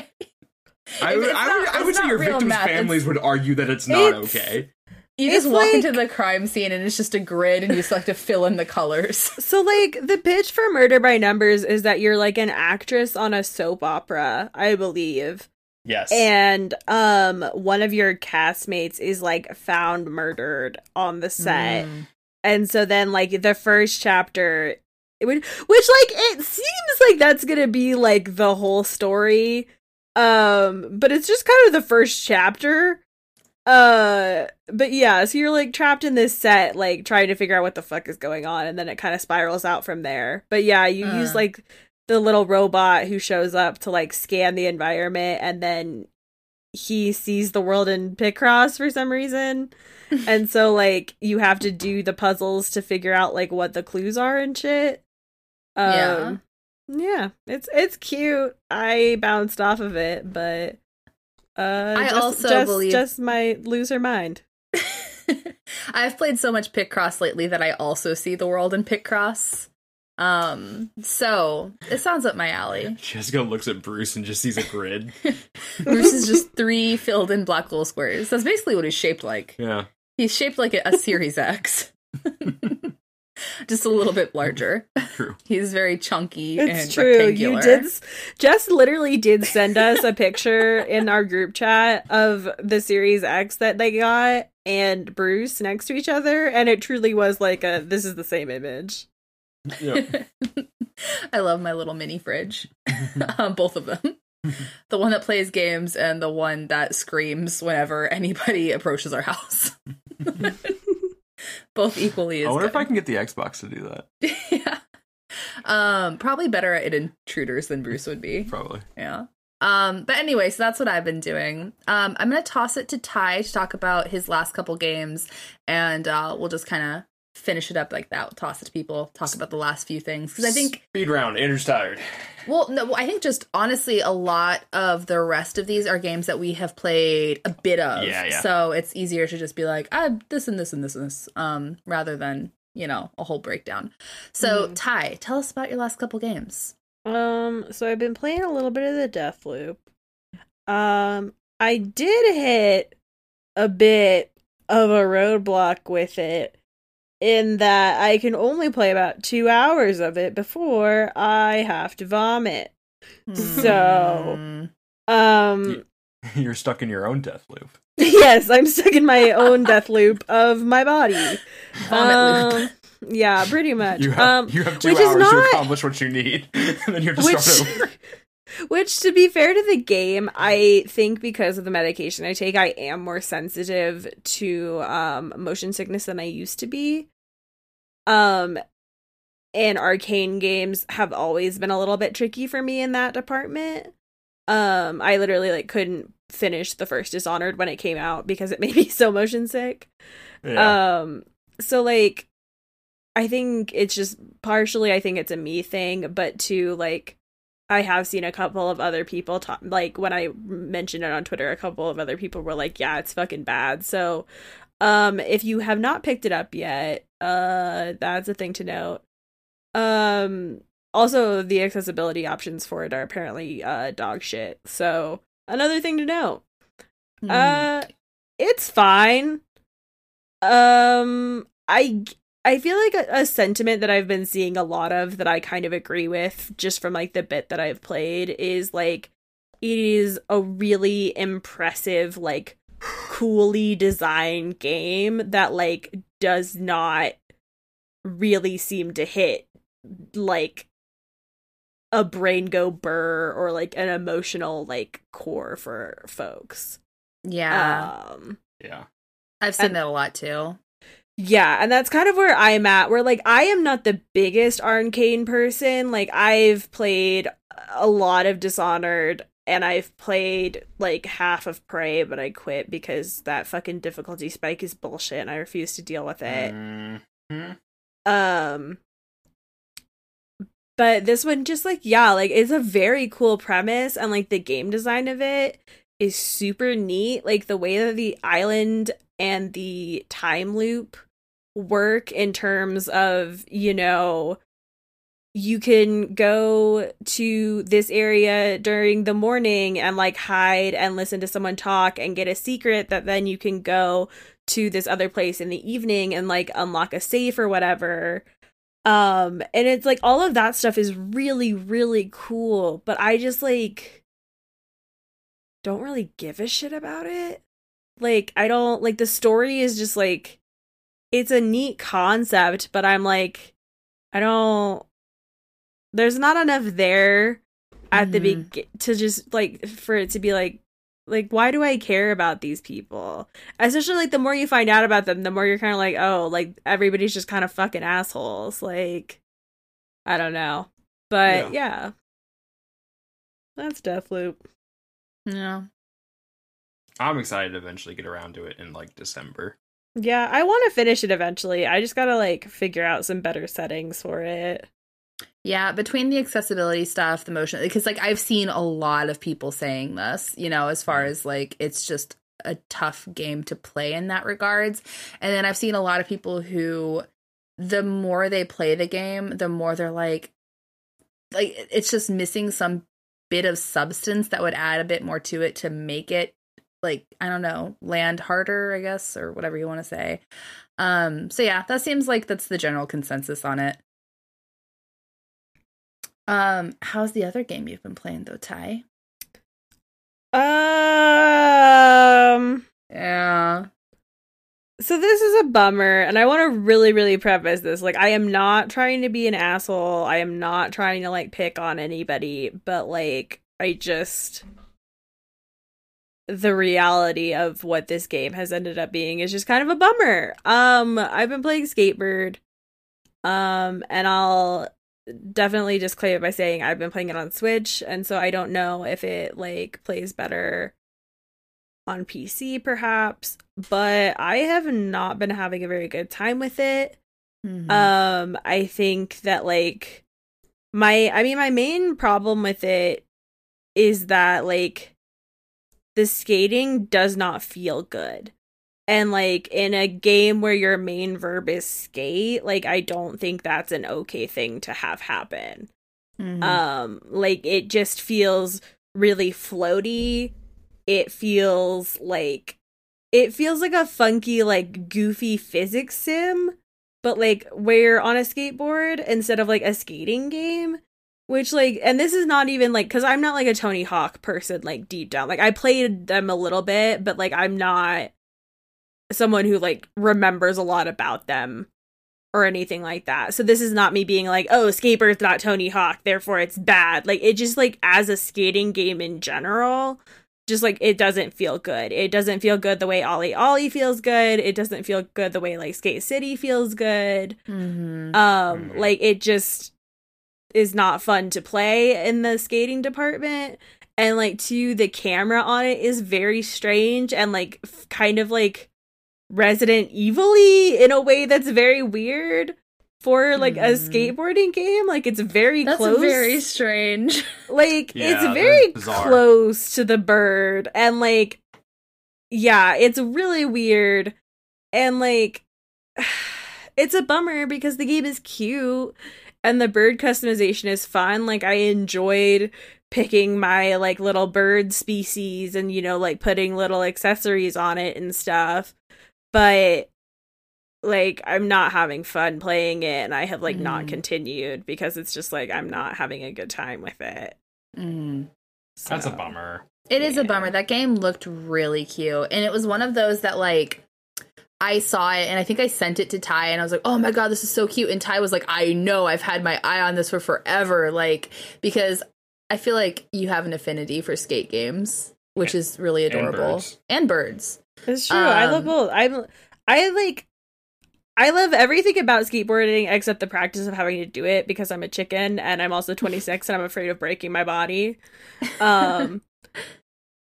I would,
it's
I
not-
I would say your victims'
math,
families
it's-
would argue that it's not
It's-
okay.
You
It's
just walk
like-
into the crime scene and it's just a grid and you just have to fill in the colors.
So, like, the pitch for Murder by Numbers is that you're like an actress on a soap opera, I believe.
Yes.
And um one of your castmates is like found murdered on the set.
Mm.
And so then like the first chapter it would which like it seems like that's going to be like the whole story. Um but it's just kind of the first chapter. Uh but yeah, so you're like trapped in this set like trying to figure out what the fuck is going on and then it kind of spirals out from there. But yeah, you use
Uh.
like the little robot who shows up to like scan the environment and then he sees the world in Picross for some reason. and so like you have to do the puzzles to figure out like what the clues are and shit. Um,
Yeah.
Yeah, it's it's cute. I bounced off of it, but uh
I
just,
also
just,
believe-
just my loser mind.
I've played so much Picross lately that I also see the world in Picross. Um, so it sounds up my alley.
Jessica looks at Bruce and just sees a grid.
Bruce is just three filled in black hole squares. That's basically what he's shaped like.
yeah.
He's shaped like a, a Series X. just a little bit larger.
True.
He's very chunky and
It's true.
rectangular.
You did s- just literally did send us a picture in our group chat of the Series X that they got and Bruce next to each other, and it truly was like a this is the same image.
Yeah.
I love my little mini fridge. um, both of them. the one that plays games and the one that screams whenever anybody approaches our house. Both equally as
I wonder
good.
if I can get the Xbox to do that.
yeah. Um, probably better at intruders than Bruce would be.
Probably.
Yeah. Um, but anyway, so that's what I've been doing. Um, I'm gonna toss it to Ty to talk about his last couple games, and uh, we'll just kind of finish it up like that. We'll toss it to people, talk about the last few things because I think
Speed round. Andrew's tired.
well, no, I think just honestly, a lot of the rest of these are games that we have played a bit of.
Yeah, yeah.
So it's easier to just be like, ah, this and this and this and this, um, rather than you know a whole breakdown. So
Mhm.
Ty, tell us about your last couple games.
Um, so I've been playing a little bit of the Deathloop. Um, I did hit a bit of a roadblock with it in that I can only play about two hours of it before I have to vomit. So-
Hmm.
Um,
You're stuck in your own death loop.
yes, I'm stuck in my own death loop of my body.
Vomit loop.
Um, Yeah, pretty much.
You have,
um,
you have two
which is
hours to accomplish what you need, and then you have to start over.
Which to be fair to the game i think because of the medication i take i am more sensitive to um motion sickness than i used to be. Um and Arkane games have always been a little bit tricky for me in that department. Um i literally like couldn't finish the first dishonored when it came out because it made me so motion sick.
Yeah.
um so like I think it's just partially I think it's a me thing, but to like I have seen a couple of other people talk like when I mentioned it on Twitter, a couple of other people were like, "Yeah, it's fucking bad." So, um if you have not picked it up yet, uh that's a thing to note. Um also the accessibility options for it are apparently uh dog shit. So, another thing to note.
Hmm.
Uh it's fine. Um I I feel like a, a sentiment that I've been seeing a lot of that I kind of agree with just from like the bit that I've played is like it is a really impressive like coolly designed game that like does not really seem to hit like a brain go burr or like an emotional like core for folks.
Yeah.
Um
Yeah.
I've seen
and-
that a lot too.
Yeah, and that's kind of where I'm at. Where like I am not the biggest Arkane person. Like I've played a lot of Dishonored and I've played like half of Prey, but I quit because that fucking difficulty spike is bullshit and I refuse to deal with it.
Mhm.
Um but this one just like yeah, like it's a very cool premise and like the game design of it is super neat. Like the way that the island and the time loop work in terms of, you know, you can go to this area during the morning and like hide and listen to someone talk and get a secret that then you can go to this other place in the evening and like unlock a safe or whatever. Um and it's like all of that stuff is really really cool, but I just like don't really give a shit about it. Like I don't like the story is just like it's a neat concept, but I'm like I don't there's not enough there at the
Mhm.
begin to just like for it to be like like why do I care about these people? Especially like the more you find out about them, the more you're kind of like, oh, like everybody's just kind of fucking assholes. Like I don't know. But yeah. That's Deathloop.
Yeah.
I'm excited to eventually get around to it in like December.
Yeah, I want to finish it eventually. I just got to like figure out some better settings for it.
Yeah, between the accessibility stuff, the motion, because like I've seen a lot of people saying this, you know, as far mm. as like it's just a tough game to play in that regards. And then I've seen a lot of people who, the more they play the game, the more they're like, like it's just missing some bit of substance that would add a bit more to it to make it like I don't know land harder, I guess, or whatever you want to say. Um, so yeah, that seems like that's the general consensus on it. Um, how's the other game you've been playing though, Ty?
Um
Yeah.
so this is a bummer and I want to really really preface this. Like I am not trying to be an asshole. I am not trying to like pick on anybody, but like I just the reality of what this game has ended up being is just kind of a bummer. Um I've been playing Skatebird. Um and I'll definitely just claim it by saying I've been playing it on Switch and so I don't know if it like plays better on PC perhaps, but I have not been having a very good time with it.
Mhm.
Um I think that like my I mean my main problem with it is that like the skating does not feel good. And like in a game where your main verb is skate, like I don't think that's an okay thing to have happen.
Mhm.
Um like it just feels really floaty. It feels like it feels like a funky like goofy physics sim, but like where on a skateboard instead of like a skating game. Which like and this is not even like cuz I'm not like a Tony Hawk person like deep down. Like I played them a little bit, but like I'm not someone who like remembers a lot about them or anything like that. So this is not me being like, "Oh, Skatebird's not Tony Hawk, therefore it's bad." Like it just like as a skating game in general, just like it doesn't feel good. It doesn't feel good the way OlliOlli feels good. It doesn't feel good the way like Skate City feels good.
Mhm.
Um
Mhm.
like it just is not fun to play in the skating department and like to the camera on it is very strange and like f- kind of like Resident Evil-y in a way that's very weird for like a
Mhm.
skateboarding game. Like it's very
That's
close.
very strange.
like
Yeah,
it's very close to the bird and like yeah, it's really weird and like it's a bummer because the game is cute and the bird customization is fun. Like I enjoyed picking my like little bird species and you know like putting little accessories on it and stuff. But like I'm not having fun playing it and I have like not
Mhm.
continued because it's just like I'm not having a good time with it.
Mhm.
That's a
So,
bummer.
It is a bummer. That game looked really cute. And it was one of those that like I saw it and I think I sent it to Ty and I was like, "Oh my god, this is so cute." And Ty was like, "I know. I've had my eye on this for forever." Like because I feel like you have an affinity for skate games, which is really
And
adorable.
birds.
And birds.
It's true. I love
Um,
both. I'm I like I love everything about skateboarding except the practice of having to do it because I'm a chicken and I'm also 26 and I'm afraid of breaking my body. Um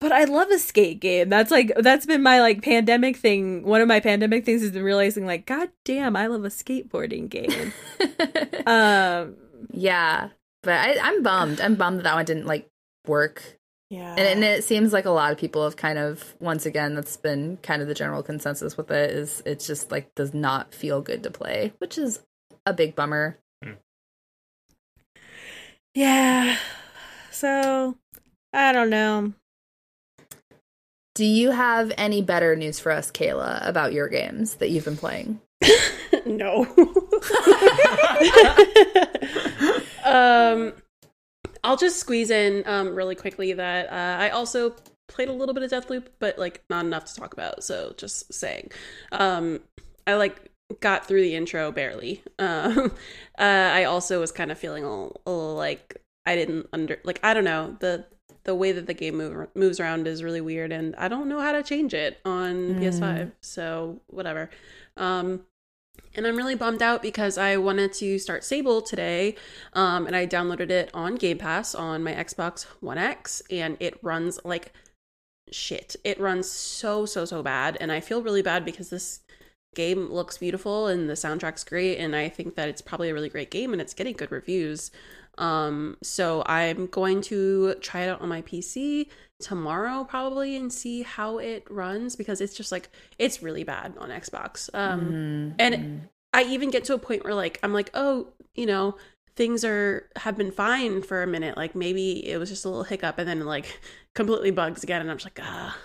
but I love a skate game. That's like that's been my like pandemic thing. One of my pandemic things has been realizing like god damn, I love a skateboarding game. um
yeah. But I, I'm bummed. I'm bummed that that one didn't like work
yeah.
And, and it seems like a lot of people have kind of once again that's been kind of the general consensus with it is it's just like does not feel good to play, which is a big bummer.
yeah. So I don't know.
Do you have any better news for us, Kayla, about your games that you've been playing?
no. um, I'll just squeeze in um really quickly that uh, I also played a little bit of Deathloop, but like not enough to talk about. So just saying, um, I like got through the intro barely. Um, uh, I also was kind of feeling a a little like I didn't under like I don't know the the way that the game move, moves around is really weird, and I don't know how to change it on
Mm.
PS5. So whatever. Um, and I'm really bummed out because I wanted to start Sable today, um, and I downloaded it on Game Pass on my Xbox One X, and it runs like shit. It runs so so so bad, and I feel really bad because this game looks beautiful and the soundtrack's great, and I think that it's probably a really great game, and it's getting good reviews. Um, so I'm going to try it out on my PC tomorrow probably and see how it runs because it's just like it's really bad on Xbox. Um,
Mhm.
and I even get to a point where like I'm like, oh, you know, things are have been fine for a minute. Like maybe it was just a little hiccup and then like completely bugs again and I'm just like, ah.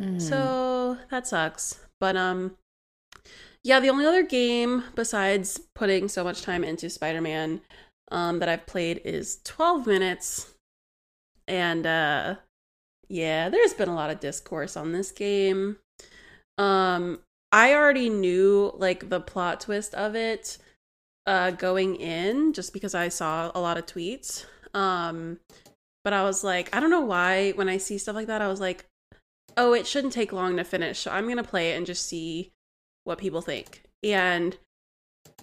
Mhm.
So that sucks. But um yeah, the only other game besides putting so much time into Spider-Man um that I've played is 12 minutes. And uh yeah, there's been a lot of discourse on this game. Um I already knew like the plot twist of it uh going in just because I saw a lot of tweets. Um but I was like, I don't know why when I see stuff like that I was like, oh, it shouldn't take long to finish. So I'm going to play it and just see what people think. And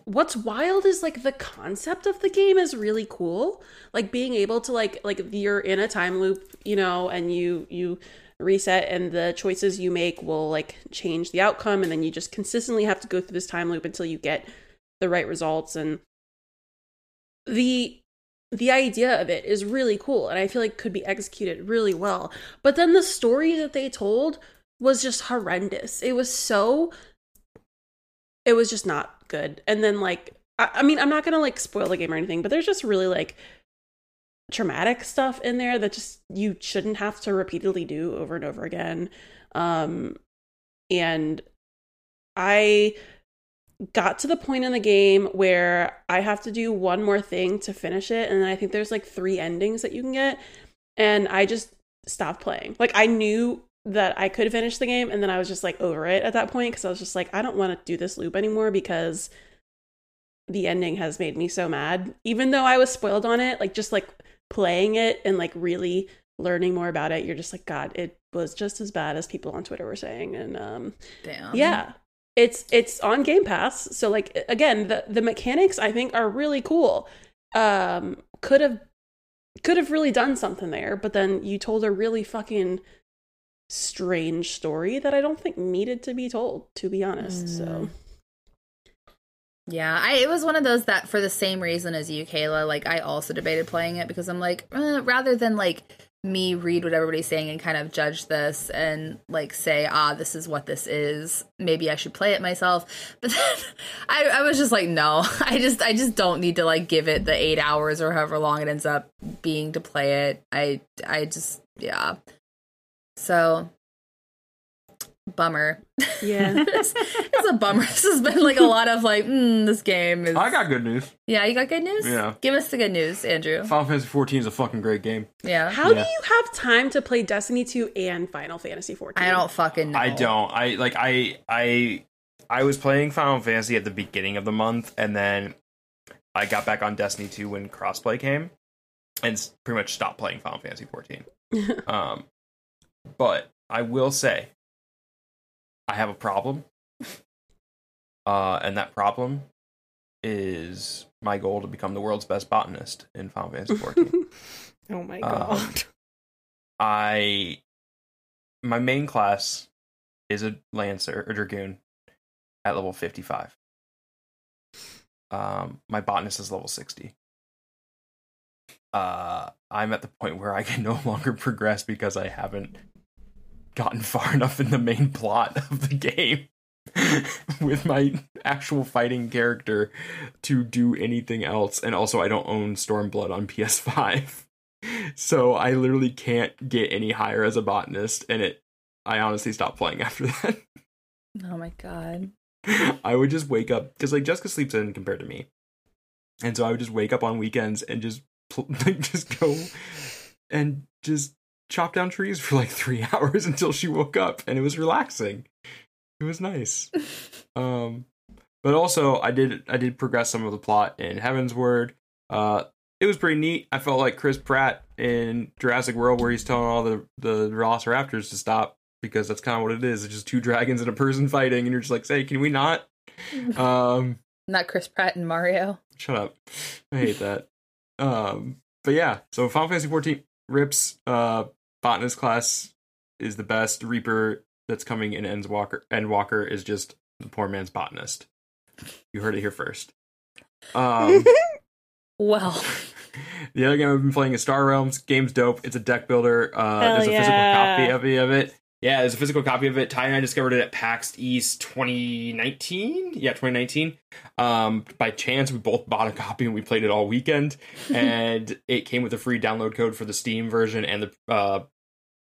what's wild is like the concept of the game is really cool. Like being able to like like you're in a time loop, you know, and you you reset and the choices you make will like change the outcome and then you just consistently have to go through this time loop until you get the right results and the the idea of it is really cool and I feel like could be executed really well. But then the story that they told was just horrendous. It was so it was just not good. And then like I, I mean I'm not gonna like spoil the game or anything, but there's just really like traumatic stuff in there that just you shouldn't have to repeatedly do over and over again. Um and I got to the point in the game where I have to do one more thing to finish it. And then I think there's like three endings that you can get. And I just stopped playing. Like I knew that I could finish the game. And then I was just like over it at that point because I was just like, I don't want to do this loop anymore because the ending has made me so mad. Even though I was spoiled on it, like just like playing it and like really learning more about it, you're just like, God, it was just as bad as people on Twitter were saying. And um
Damn.
yeah it's it's on game pass so like again the the mechanics i think are really cool um could have could have really done something there but then you told a really fucking strange story that i don't think needed to be told to be honest so
Yeah, I, it was one of those that for the same reason as you, Kayla, like I also debated playing it because I'm like, eh, rather than like me read what everybody's saying and kind of judge this and like say, ah, this is what this is. Maybe I should play it myself. But then I, I was just like, no, I just I just don't need to like give it the eight hours or however long it ends up being to play it. I I just yeah. So Bummer.
Yeah.
it's, it's a bummer. This has been like a lot of like, mm, this game is.
I got good news.
yeah, you got good news.
Yeah.
give us the good news, Andrew.
Final Fantasy 14 is a fucking great game.
Yeah,
How
Yeah.
do you have time to play Destiny 2 and Final Fantasy 14?
I don't fucking know.
I don't. I like I I I was playing Final Fantasy at the beginning of the month, and then I got back on Destiny 2 when crossplay came, and pretty much stopped playing Final Fantasy 14. um, but I will say, I have a problem, uh, and that problem is my goal to become the world's best botanist in Final Fantasy 14.
Oh my
Um,
god.
I my main class is a lancer or dragoon at level 55. Um my botanist is level 60. Uh I'm at the point where I can no longer progress because I haven't gotten far enough in the main plot of the game with my actual fighting character to do anything else and also I don't own Stormblood on PS5 so I literally can't get any higher as a botanist, and it. I honestly stopped playing after that.
Oh my god.
I would just wake up because like Jessica sleeps in compared to me, and so I would just wake up on weekends and just pl- like just go and just chop down trees for like three hours until she woke up, and it was relaxing. It was nice. Um, but also I did I did progress some of the plot in Heavensward. Uh, it was pretty neat. I felt like Chris Pratt in Jurassic World, where he's telling all the the Velociraptors to stop because that's kind of what it is. It's just two dragons and a person fighting, and you're just like, "Say, can we not?" Um,
Not Chris Pratt and Mario.
shut up. I hate that. Um, but yeah, so Final Fantasy 14 rips. Uh, botanist class is the best. Reaper that's coming in Endwalker. Endwalker is just the poor man's botanist. You heard it here first. Um.
Well,
the other game I've been playing is Star Realms. Game's dope. It's a deck builder. Uh, there's a physical copy of it. Yeah, there's a physical copy of it. Ty and I discovered it at PAX East 2019. Yeah, 2019. Um, by chance, we both bought a copy and we played it all weekend. and it came with a free download code for the Steam version and the uh,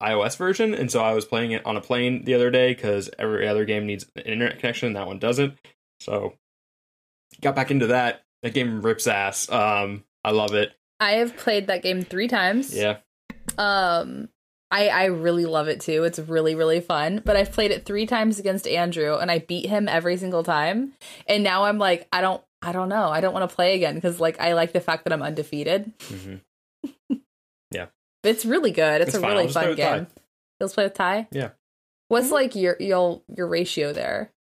iOS version. And so I was playing it on a plane the other day because every other game needs an internet connection. That one doesn't. So got back into that. That game rips ass. Um, I love it.
I have played that game three times.
Yeah.
Um, I I really love it too. It's really really fun. But I've played it three times against Andrew, and I beat him every single time. And now I'm like, I don't, I don't know. I don't want to play again because like I like the fact that I'm undefeated.
Mm-hmm.
It's really good. It's,
It's
a
fine. I'll
really
just play
fun
with Ty.
game. Let's play with Ty.
Yeah.
What's like your your your ratio there?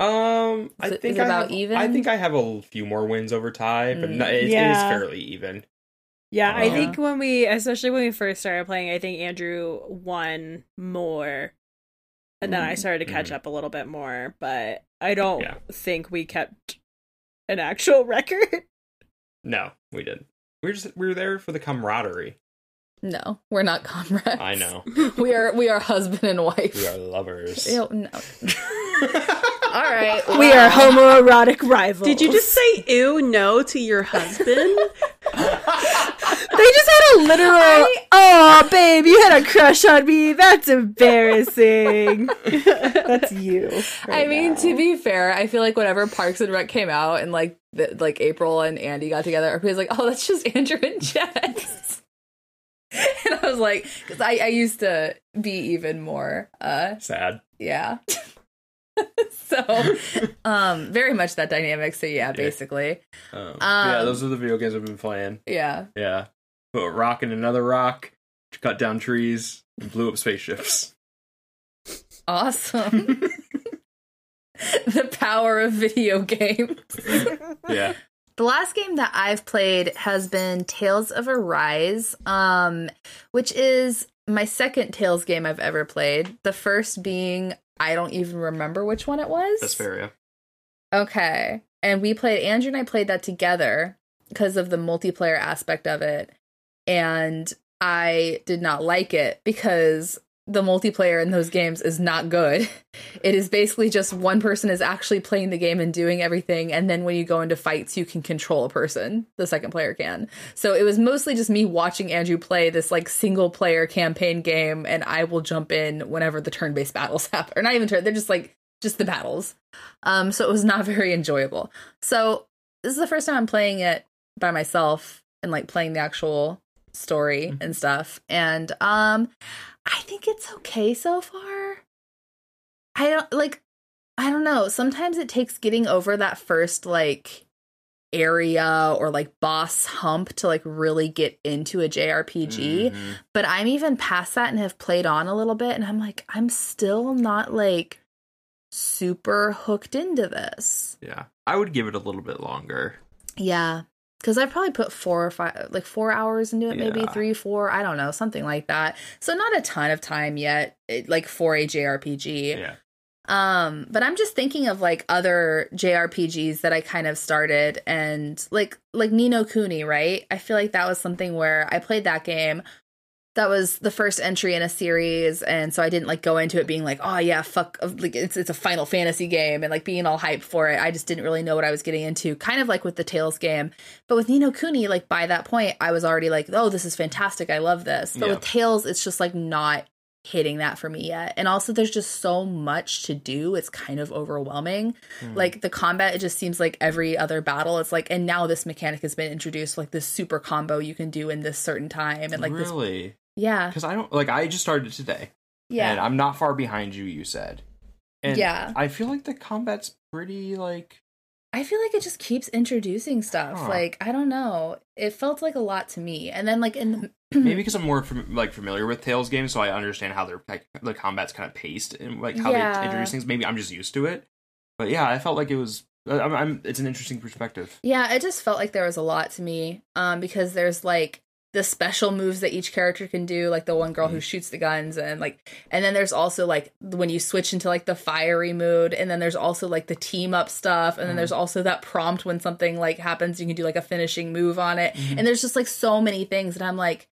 Um, I
Is it-
think
is it
I
about
have,
even?
I think I have a few more wins over Ty, but
Mm.
no, it, it is fairly even.
Yeah, I think when we, especially when we first started playing, I think Andrew won more. And then I started to catch
Mhm.
up a little bit more, but I don't
Yeah.
think we kept an actual record.
No, we didn't. We were just we were there for the camaraderie.
No, we're not comrades.
I know
we are we are husband and wife.
we are lovers.
Ew, no. All right.
We are homoerotic rivals.
Did you just say ew no to your husband?
They just had a literal. Oh, babe, you had a crush on me. That's embarrassing. That's you.
I mean,
now.
to be fair, I feel like whenever Parks and Rec came out and like the, like April and Andy got together, everybody's like, "Oh, that's just Andrew and Jess." and I was like, because I I used to be even more, uh,
Sad.
yeah. so, um, very much that dynamic. So yeah, basically,
Um, yeah,
Um,
those are the video games I've been playing.
yeah.
Yeah, put a rock in another rock, cut down trees, and blew up spaceships.
Awesome. the power of video games.
Yeah,
The last game that I've played has been Tales of Arise, um, which is my second Tales game I've ever played. The first being I don't even remember which one it was.
Vesperia.
Okay. And we played Andrew and I played that together because of the multiplayer aspect of it. And I did not like it because the multiplayer in those games is not good. It is basically just one person is actually playing the game and doing everything, and then when you go into fights, you can control a person. The second player can. So it was mostly just me watching Andrew play this like single player campaign game, and I will jump in whenever the turn based battles happen, or not even turn. They're just like just the battles. Um, so it was not very enjoyable. So this is the first time I'm playing it by myself and like playing the actual story
Mhm.
and stuff. And um I think it's okay so far. I don't like I don't know. Sometimes it takes getting over that first like area or like boss hump to like really get into a JRPG.
Mhm.
But I'm even past that and have played on a little bit and I'm like I'm still not like super hooked into this.
Yeah, I would give it a little bit longer.
Yeah. Cause I've probably put four or five, like four hours into it, maybe three, four, I don't know, something like that. So not a ton of time yet, like for a JRPG.
Yeah,
Um, but I'm just thinking of like other JRPGs that I kind of started and like like Ni no Kuni, right? I feel like that was something where I played that game. That was the first entry in a series, and so I didn't like go into it being like, oh yeah, fuck, like it's it's a Final Fantasy game and like being all hyped for it. I just didn't really know what I was getting into. Kind of like with the Tales game, but with Ni no Kuni, like by that point, I was already like, oh, this is fantastic. I love this. But
Yeah.
with Tales, it's just like not hitting that for me yet. And also there's just so much to do. It's kind of overwhelming.
Hmm.
Like the combat, it just seems like every other battle, it's like, and now this mechanic has been introduced, like this super combo you can do in this certain time. And like this,
really,
yeah,
because I don't like. I just started today,
Yeah.
and I'm not far behind you. You said, and
Yeah.
I feel like the combat's pretty like.
I feel like it just keeps introducing stuff.
Huh.
Like, I don't know. It felt like a lot to me. And then like in the,
Maybe because I'm more fam- like familiar with Tales games, so I understand how they're like the combat's kind of paced and like how
Yeah.
they introduce things. Maybe I'm just used to it, but yeah, I felt like it was. I'm, I'm it's an interesting perspective.
Yeah, it just felt like there was a lot to me. Um, because there's like the special moves that each character can do, like the one girl who shoots the guns, and like, and then there's also like when you switch into like the fiery mood, and then there's also like the team up stuff, and then
Mhm.
there's also that prompt when something like happens, you can do like a finishing move on it,
Mhm.
and there's just like so many things and I'm like,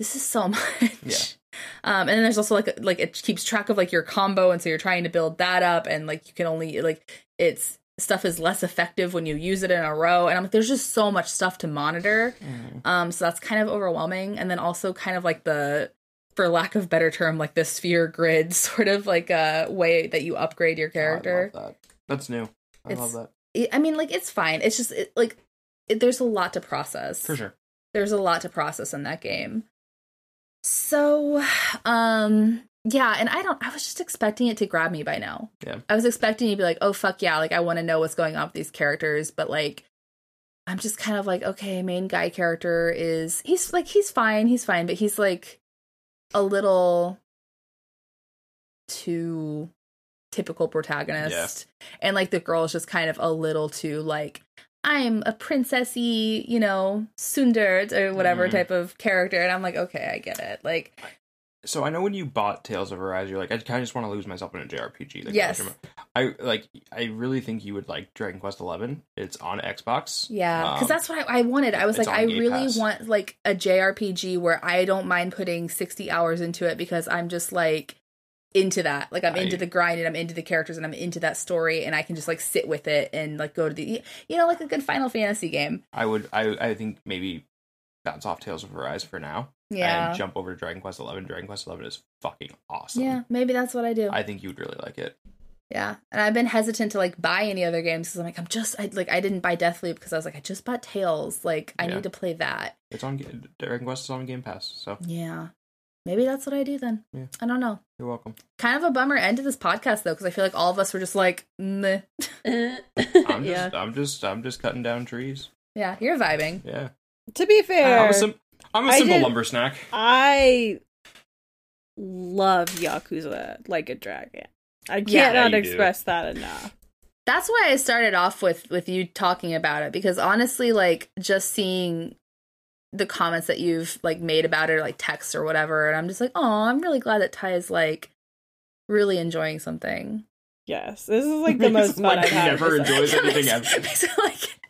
this is so much.
Yeah.
Um, and then there's also like like it keeps track of like your combo, and so you're trying to build that up, and like you can only like it's stuff is less effective when you use it in a row, and I'm like, there's just so much stuff to monitor. Um, so that's kind of overwhelming, and then also kind of like the for lack of better term, like the sphere grid sort of like a way that you upgrade your character.
Oh, I love that. That's new. I
It's-
love that
I I mean, like it's fine. It's just it, like it, there's a lot to process
for sure.
there's a lot to process in that game. So, um, yeah, and I don't, I was just expecting it to grab me by now.
Yeah.
I was expecting you to be like, oh, fuck yeah, like I want to know what's going on with these characters, but like, I'm just kind of like, okay, main guy character is, he's like, he's fine, he's fine, but he's like a little too typical protagonist. And like the girl is just kind of a little too like, I'm a princessy, you know, tsundere or whatever
Mhm.
type of character. And I'm like, okay, I get it. Like,
So I know when you bought Tales of Arise, you're like, I kind of just want to lose myself in a JRPG. Like,
Yes.
I like. I really think you would like Dragon Quest Eleven. It's on Xbox.
yeah, because
Um,
that's what I, I wanted. I was like, I really
Pass.
want like a JRPG where I don't mind putting 60 hours into it because I'm just like into that. Like, I'm
I-
into the grind and I'm into the characters and I'm into that story and I can just like sit with it and like go to the, you know, like a good Final Fantasy game.
I would. I. I think maybe bounce off Tales of Arise for now.
Yeah.
And jump over to Dragon Quest Eleven. Dragon Quest Eleven is fucking awesome.
Yeah, maybe that's what I do.
I think you would really like it.
Yeah, and I've been hesitant to like buy any other games because I'm like I'm just I, like I didn't buy Deathloop because I was like I just bought Tales like I
Yeah.
need to play that.
It's on Dragon Quest is on Game Pass, so
Yeah, maybe that's what I do then.
Yeah.
I don't know.
you're welcome.
Kind of a bummer end to this podcast though because I feel like all of us were just like, Meh.
I'm
yeah.
I'm just. I'm just cutting down trees.
yeah, you're vibing.
Yeah.
To be fair,
I'm a, sim- I'm a
I
simple
did-
lumber snack.
I love Yakuza like a dragon. I
Yeah,
cannot
you do.
express that enough.
That's why I started off with with you talking about it because honestly, like just seeing the comments that you've like made about it, or, like text or whatever, and I'm just like, oh, I'm really glad that Ty is like really enjoying something.
Yes, this is like the most fun
Like,
I've
he never enjoys anything ever.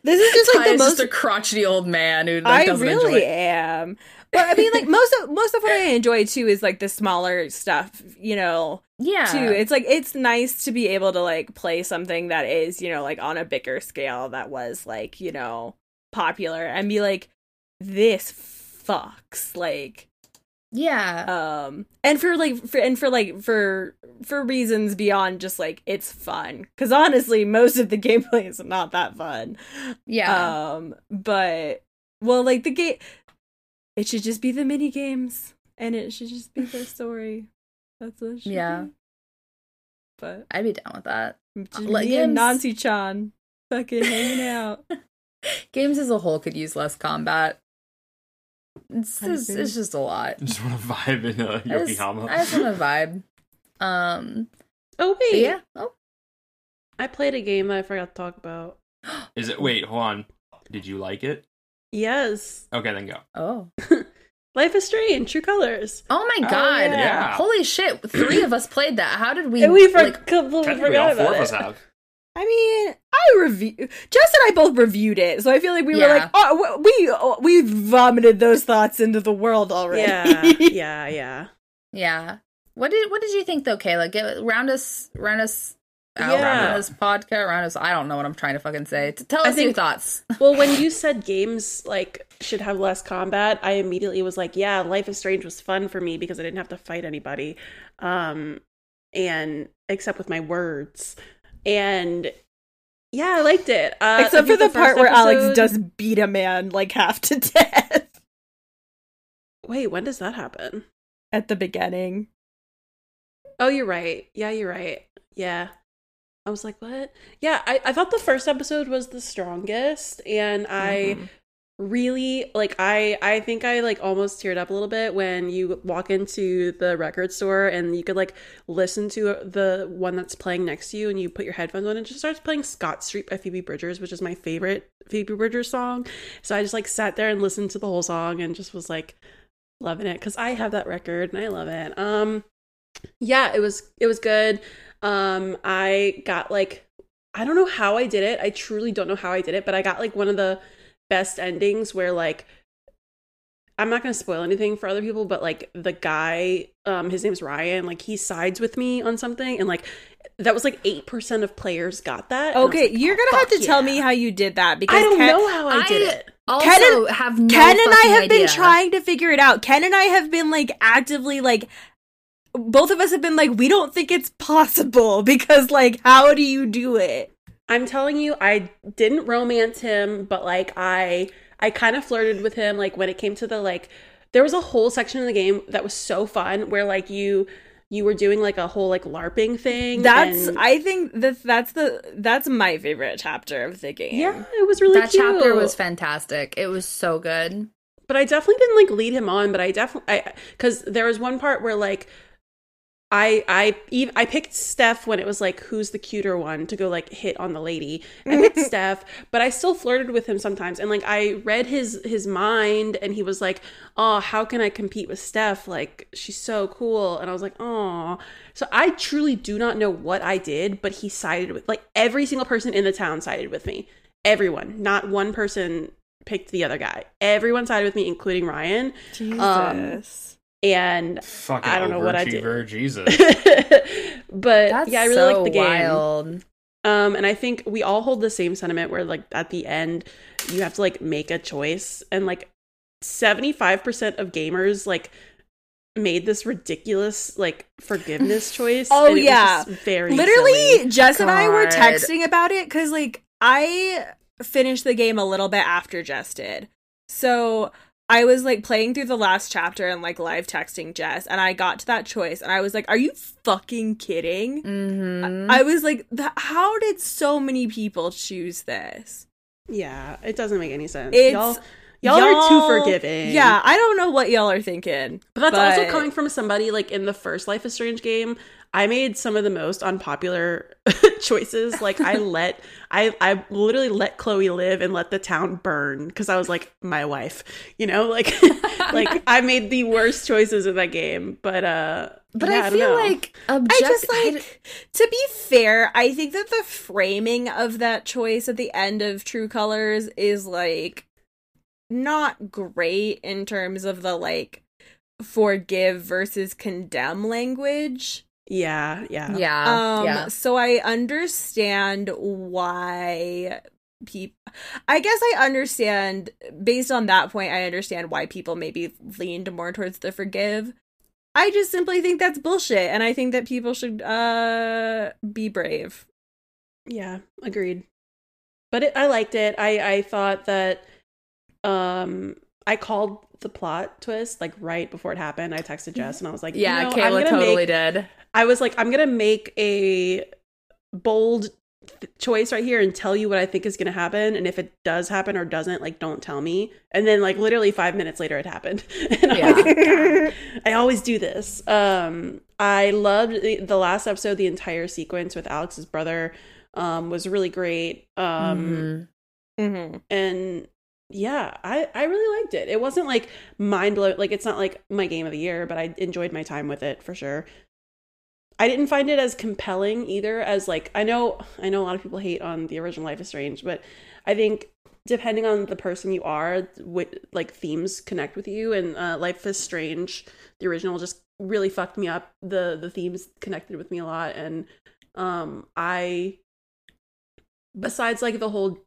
This is just
Ty
like the
is
most
just a crotchety old man who like,
I
doesn't
really am. But I mean, like most of most of what I enjoy too is like the smaller stuff. You know,
Yeah.
too. It's like it's nice to be able to like play something that is you know like on a bigger scale that was like you know popular and be like this fucks like
yeah.
um and for like for and for like for for reasons beyond just like it's fun because honestly most of the gameplay is not that fun
yeah.
um, but well, like the game, it should just be the mini games, and it should just be the story. That's what it should
Yeah.
be. But
I'd be down with that.
just
Like
me and
games-
Nancy Chan fucking hanging out.
Games as a whole could use less combat. It's just, it's just a lot.
I Just want to vibe in uh,
I just,
Yokohama.
I just want to vibe. Um,
Oh wait,
yeah. Oh,
I played a game that I forgot to talk about.
Is it? Wait, hold on. Did you like it?
Yes,
Okay, then go.
oh,
Life is Strange, True Colors.
oh my
Oh,
god!
yeah.
Holy shit! Three of us played that. How did we?
And we for-
like,
completely
Technically,
forgot
all four
about
of us have.
I mean, I review. Jess and I both reviewed it, so I feel like we were like, oh, we oh, we vomited those thoughts into the world already.
Yeah, yeah, yeah.
yeah. What did What did you think though, Kayla? Get round us, round us. Out,
Yeah.
round us podcast, round us. I don't know what I'm trying to fucking say. T- Tell
I
us your thoughts.
Well, when you said games like should have less combat, I immediately was like, yeah, Life is Strange was fun for me because I didn't have to fight anybody. Um and except with my words. And yeah, I liked it. Uh,
Except for
think
the, part where Alex does beat a man like half to death
Wait, when does that happen?
at the beginning.
Oh, you're right. Yeah, you're right. Yeah. I was like, what? Yeah, I, I thought the first episode was the strongest, and I
Mhm.
Really like I I think I like almost teared up a little bit when you walk into the record store and you could like listen to the one that's playing next to you and you put your headphones on and it just starts playing Scott Street by Phoebe Bridgers, which is my favorite Phoebe Bridgers song. So I just like sat there and listened to the whole song and just was like loving it cuz I have that record and I love it. Um yeah, it was it was good. Um I got like I don't know how I did it. I truly don't know how I did it, but I got like one of the best endings where like I'm not going to spoil anything for other people, but like the guy, um, his name's Ryan, like he sides with me on something, and like that was like eight percent of players got that. and I was
Okay,
like,
you're
oh,
gonna have
fuck
to tell me how you did that because
I don't
Ken,
know how I, did
I-
it.
Also,
Ken and-
have no
Ken and I
fucking
have been trying to figure it out. Ken and I have been like actively like both of us have been like we don't think it's possible because like how do you do it?
I'm telling you, I didn't romance him, but like I, I kind of flirted with him. Like when it came to the like, there was a whole section of the game that was so fun where like you, you were doing like a whole like LARPing thing.
That's
and-
I think that that's the that's my favorite chapter of the game.
yeah, it was really
that
cute.
chapter was fantastic. It was so good.
but I definitely didn't like lead him on. But I definitely, I because there was one part where like I I I picked Steph when it was like who's the cuter one to go like hit on the lady. I picked Steph, but I still flirted with him sometimes. And like I read his his mind, and he was like, "Oh, how can I compete with Steph? Like she's so cool." And I was like, "Oh." So I truly do not know what I did, but he sided with like every single person in the town sided with me. Everyone, not one person picked the other guy. Everyone sided with me, including Ryan.
Um, Jesus.
And
Fucking
I don't know what I did.
Jesus.
but
That's
yeah, I really
so
like the game.
wild.
Um, and I think we all hold the same sentiment where like at the end you have to like make a choice, and like seventy five percent of gamers like made this ridiculous like forgiveness choice.
Oh,
and it was
yeah.
just very
Literally,
silly.
Jess and I were texting about it because, like, I finished the game a little bit after Jess did. So I was like playing through the last chapter and like live texting Jess, and I got to that choice, and I was like, "Are you fucking kidding?"
hmm
I was like, "Th- "How did so many people choose this?"
Yeah, it doesn't make any sense.
It's
y'all, y'all, are too forgiving.
Yeah, I don't know what y'all are thinking,
But that's also coming from somebody like in the first Life is Strange game. I made some of the most unpopular choices. Like I let I I literally let Chloe live and let the town burn because I was like my wife, you know, like like I made the worst choices in that game. But uh
but
Yeah, I
I feel
know.
like
I
object-
just
I
like to be fair, I think that the framing of that choice at the end of True Colors is like not great in terms of the like forgive versus condemn language.
Yeah, yeah.
yeah,
Um
yeah.
so I understand why people I guess I understand based on that point I understand why people maybe leaned more towards the forgive. I just simply think that's bullshit and I think that people should uh be brave.
Yeah, agreed. But it, I liked it. I I thought that um I called the plot twist like right before it happened. I texted Jess and I was like,
Yeah,
you know,
Kayla totally
make,
did.
I was like, I'm gonna make a bold choice right here and tell you what I think is gonna happen. And if it does happen or doesn't, like, don't tell me. And then, like, literally five minutes later, it happened.
Yeah.
like, I always do this. Um, I loved the, the last episode. The entire sequence with Alex's brother um, was really great. Um,
Mhm.
Mm-hmm.
and yeah i i really liked it it wasn't like mind blowing like it's not like my game of the year but i enjoyed my time with it for sure i didn't find it as compelling either as like i know i know a lot of people hate on the original life is strange but i think depending on the person you are with like themes connect with you. And uh, life is strange the original just really fucked me up. The the themes connected with me a lot. And um i besides like the whole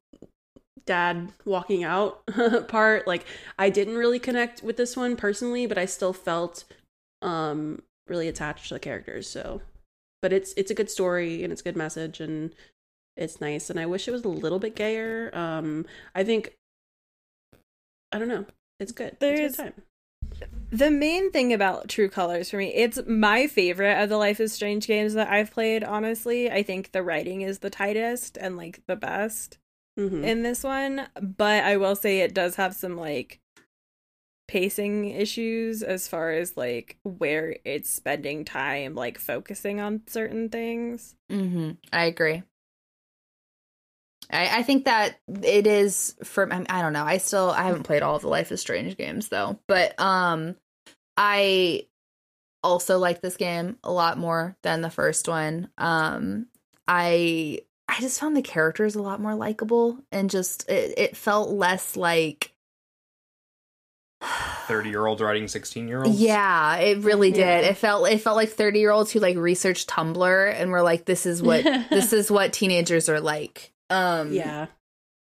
dad walking out part like i didn't really connect with this one personally but i still felt um really attached to the characters so but it's it's a good story and it's a good message and it's nice and i wish it was a little bit gayer um i think i don't know it's good
There's-
it's a good time
The main thing about True Colors for me, it's my favorite of the Life is Strange games that I've played, honestly. I think the writing is the tightest and like the best
Mhm.
in this one, but I will say it does have some like pacing issues as far as like where it's spending time like focusing on certain things.
Mm-hmm. I agree. I, I think that it is for I I don't know. I still I haven't played all of the Life is Strange games though, but um, I also like this game a lot more than the first one. Um, I I just found the characters a lot more likable and just it, it felt less like
30 year olds writing 16 year olds.
yeah, it really did.
Yeah.
It felt it felt like 30 year olds who like researched Tumblr and were like, this is what this is what teenagers are like. Um
yeah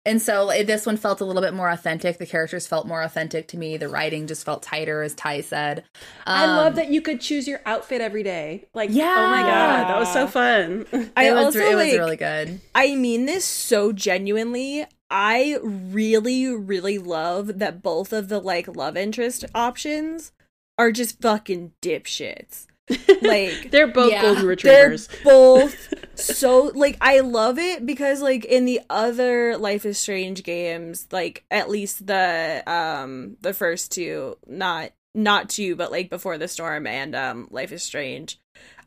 and so like, this one felt a little bit more authentic. The characters felt more authentic to me. The writing just felt tighter, as Ty said.
i love
Um,
that you could choose your outfit every day like
Yeah.
oh my god that was so fun
I
it was,
also
it was really good.
I mean this so genuinely. I really, really love that both of the like love interest options are just fucking dipshits. Like
they're both
Yeah.
golden
they're
retrievers.
both so like I love it because like in the other Life is Strange games, like at least the um the first two, not not two, but like Before the Storm and um Life is Strange,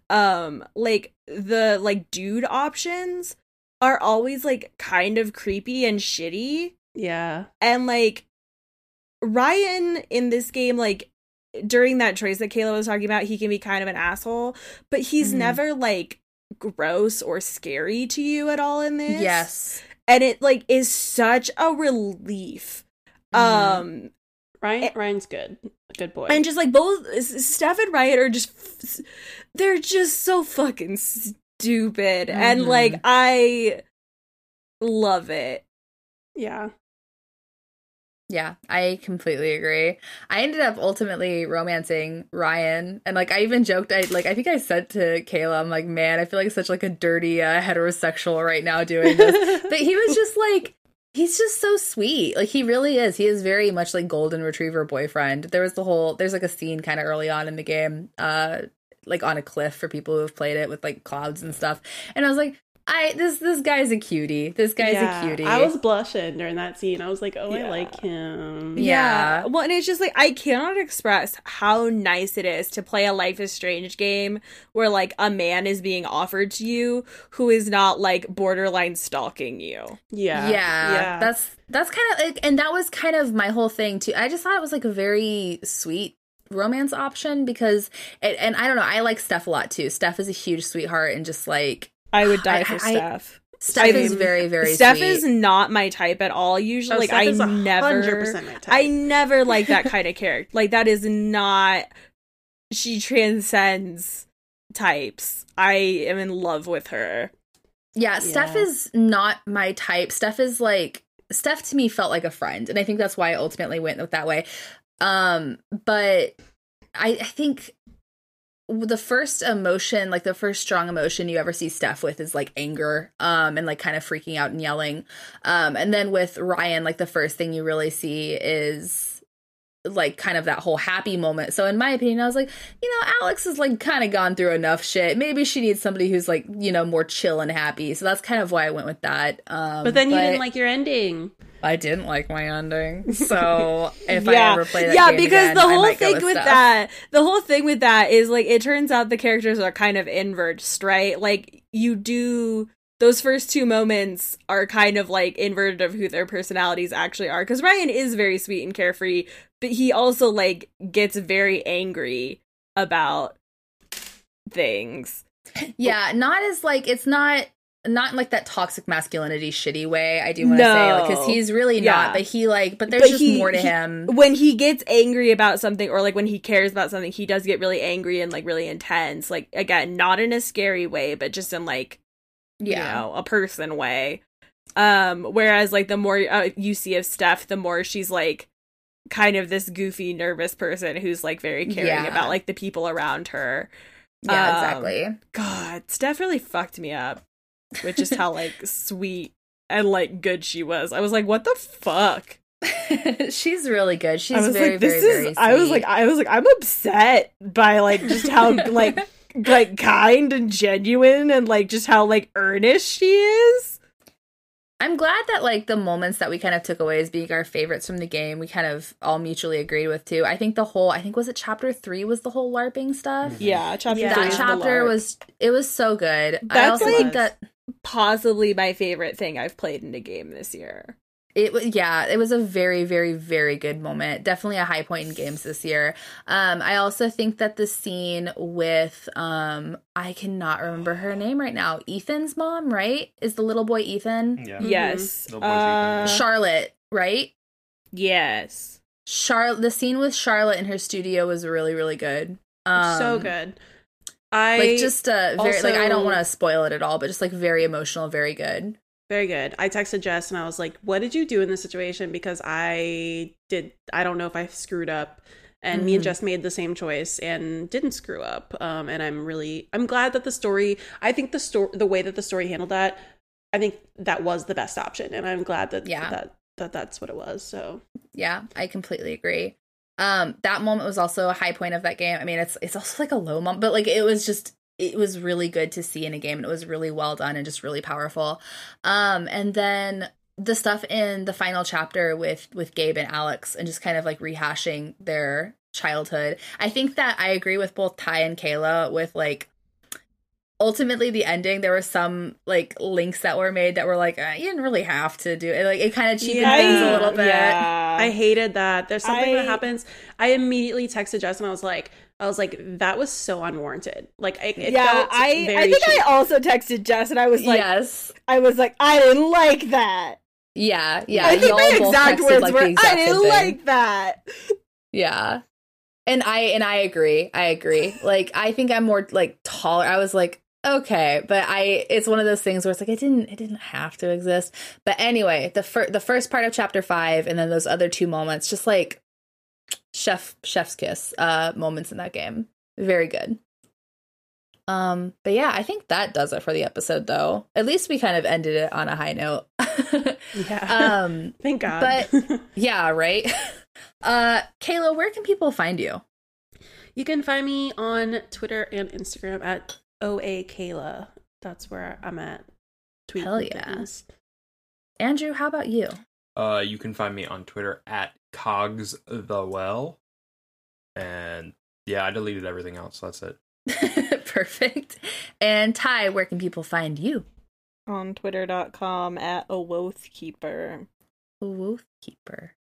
um like the like dude options are always like kind of creepy and shitty.
Yeah.
And like Ryan in this game, like during that choice that Kayla was talking about, he can be kind of an asshole, but he's
Mhm.
never like gross or scary to you at all in this.
Yes.
And it like is such a relief.
Mhm.
Um
Ryan. Ryan's good. Good boy.
and just like both Steph and Ryan are just they're just so fucking stupid and
Mhm.
like I love it.
yeah.
Yeah, I completely agree. I ended up ultimately romancing Ryan, and like I even joked, I like I think I said to Kayla, I'm like, man, I feel like such like a dirty uh, heterosexual right now doing this. but he was just like, he's just so sweet. Like he really is. He is very much like golden retriever boyfriend. There was the whole there's like a scene kind of early on in the game, uh, like on a cliff for people who have played it with like clouds and stuff, and I was like. I this this guy's a cutie. This guy's
Yeah,
a cutie.
I was blushing during that scene. I was like, oh,
Yeah.
I like him.
Yeah.
Well, and it's just like I cannot express how nice it is to play a Life is Strange game where like a man is being offered to you who is not like borderline stalking you.
Yeah.
yeah, that's that's kind of like, and that was kind of my whole thing too. I just thought it was like a very sweet romance option because it, and I don't know, I like Steph a lot too. Steph is a huge sweetheart and just like
I would die for
I-
Steph.
Steph
I
is very very
Steph
sweet.
is not my type at all. Usually,
Oh,
like
Steph
I never,
100% my type.
I never like that kind of character. Like that is not. She transcends types. I am in love with her.
Yeah, Steph
Yeah.
is not my type. Steph is like Steph to me felt like a friend, and I think that's why I ultimately went with that way. Um, but I, I think the first emotion, like the first strong emotion you ever see Steph with is like anger, um, and like kind of freaking out and yelling. Um, and then with Ryan, like the first thing you really see is like kind of that whole happy moment. So in my opinion, I was like, you know, Alex has like kind of gone through enough shit. Maybe she needs somebody who's like, you know, more chill and happy. So that's kind of why I went with that. Um
But then you didn't like your ending.
I didn't like my ending. So if I ever play that
yeah, because
again,
the whole thing with
Steph.
that, the whole thing with that is like it turns out the characters are kind of inverts, right? Like you do those first two moments are kind of like inverted of who their personalities actually are. Because Ryan is very sweet and carefree, but he also like gets very angry about things.
Yeah, not as like it's not not in like that toxic masculinity shitty way. I do want to say because
No.
he's really
Yeah.
not, but he like but there's
But
just
he-
more to
he-
him.
when he gets angry about something or like when he cares about something he does get really angry and like really intense like again not in a scary way but just in like
Yeah,
you know a person way um whereas like the more uh, you see of steph the more she's like kind of this goofy nervous person who's like very caring
Yeah.
about like the people around her
yeah,
Um,
exactly.
god steph really fucked me up which is how like sweet and like good she was i was like what the fuck
She's really good. She's
I was
very,
like, this
very,
is.
very.
I was like, I was like, I'm upset by like just how like like kind and genuine and like just how like earnest she is.
I'm glad that like the moments that we kind of took away as being our favorites from the game, we kind of all mutually agreed with too. I think the whole, I think was it chapter three was the whole LARPing stuff. Mm-hmm.
Yeah, chapter
Yeah.
three
That
is the
chapter
LARP.
was it was so good. I also
like-
think that
possibly my favorite thing I've played in a game this year.
it was yeah, it was a very very very good moment. Definitely a high point in games this year. Um I also think that the scene with um I cannot remember her name right now. Ethan's mom, right? Is the little boy Ethan?
Yeah.
Mhm.
Yes, uh,
eating.
Charlotte, right?
yes.
Charlotte the scene with Charlotte in her studio was really really good. Um
so good. I
like just uh very like I don't want to spoil it at all, but just like very emotional, very good.
Very good. I texted Jess and I was like, "What did you do in this situation?" Because I did. I don't know if I screwed up, and me and
Mhm.
Jess made the same choice and didn't screw up. Um, and I'm really, I'm glad that the story. I think the story, the way that the story handled that, I think that was the best option, and I'm glad that
Yeah.
that that that's what it was. So
Yeah, I completely agree. Um, that moment was also a high point of that game. I mean, it's it's also like a low moment, but like it was just it was really good to see in a game, and it was really well done and just really powerful. Um, and then the stuff in the final chapter with with Gabe and Alex, and just kind of like rehashing their childhood. I think that I agree with both Ty and Kayla with like ultimately the ending there were some like links that were made that were like uh, you didn't really have to do it like it kind of cheapened
Yeah.
things a little bit
Yeah.
I hated that. There's something
I-
that happens. I immediately texted Jess and I was like, I was like, that was so unwarranted. Like, it, it
yeah,
felt
I
very
I think
cheap.
I also texted Jess and I was like,
yes
I was like, I didn't like that.
Yeah, yeah.
I think my exact words
like,
were,
the
I didn't
thing.
like that.
Yeah. And I and I agree. I agree. Like I think I'm more like taller. I was like, okay, but I it's one of those things where it's like it didn't it didn't have to exist. But anyway, the first the first part of chapter 5 and then those other two moments just like chef chef's kiss uh moments in that game. Very good. Um but yeah, I think that does it for the episode though. At least we kind of ended it on a high note.
Yeah.
um
Thank God.
but- Yeah, right. Uh Kayla, where can people find you?
You can find me on Twitter and Instagram at OA Kayla. That's where I'm at. Tweet
Hell
and
yeah.
things.
Andrew, how about you?
Uh, you can find me on Twitter at Cogs the Well, and yeah, I deleted everything else. So that's it.
Perfect. And Ty, where can people find you?
On twitter.com at a keeper.
Wolf Keeper.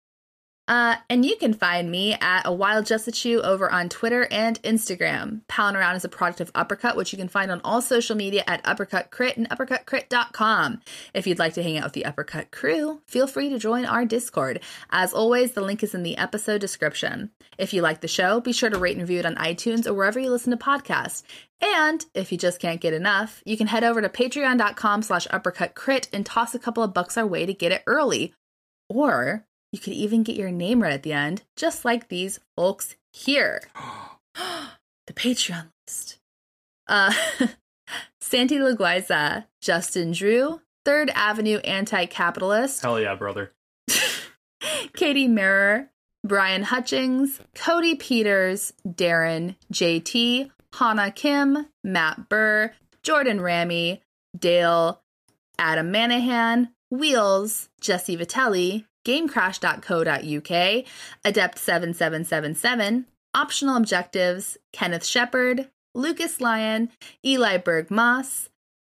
Uh, and you can find me at a wild Jessichu over on Twitter and Instagram. Pallin' Around is a product of Uppercut, which you can find on all social media at Uppercut Crit and uppercutcrit.com. If you'd like to hang out with the Uppercut crew, feel free to join our Discord. As always, the link is in the episode description. If you like the show, be sure to rate and review it on iTunes or wherever you listen to podcasts. And if you just can't get enough, you can head over to patreon.com slash uppercutcrit and toss a couple of bucks our way to get it early. Or you could even get your name right at the end, just like these folks here. the Patreon list. Uh, Santi Laguiza, Justin Drew, Third Avenue Anti Capitalist,
Hell yeah, brother.
Katie Mirror, Brian Hutchings, Cody Peters, Darren, JT, Hannah Kim, Matt Burr, Jordan Ramy, Dale, Adam Manahan, Wheels, Jesse Vitelli, GameCrash.co.uk, Adept7777, Optional Objectives, Kenneth Shepard, Lucas Lyon, Eli Berg Moss,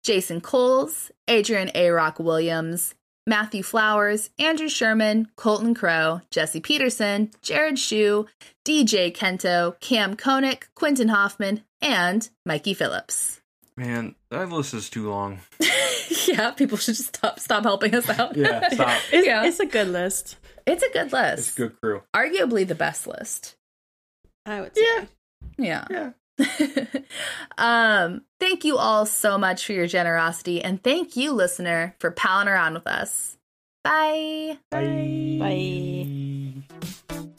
Jason Coles, Adrian A. Rock Williams, Matthew Flowers, Andrew Sherman, Colton Crow, Jesse Peterson, Jared Shue, DJ Kento, Cam Koenig, Quentin Hoffman, and Mikey Phillips.
Man, that list is too long.
yeah, people should just stop stop helping us out.
Yeah, stop.
It's,
Yeah.
it's a good list.
it's a good list.
It's a good crew.
Arguably the best list.
I would say.
Yeah.
Yeah.
Yeah.
um, thank you all so much for your generosity, and thank you, listener, for palling around with us. Bye.
Bye.
Bye.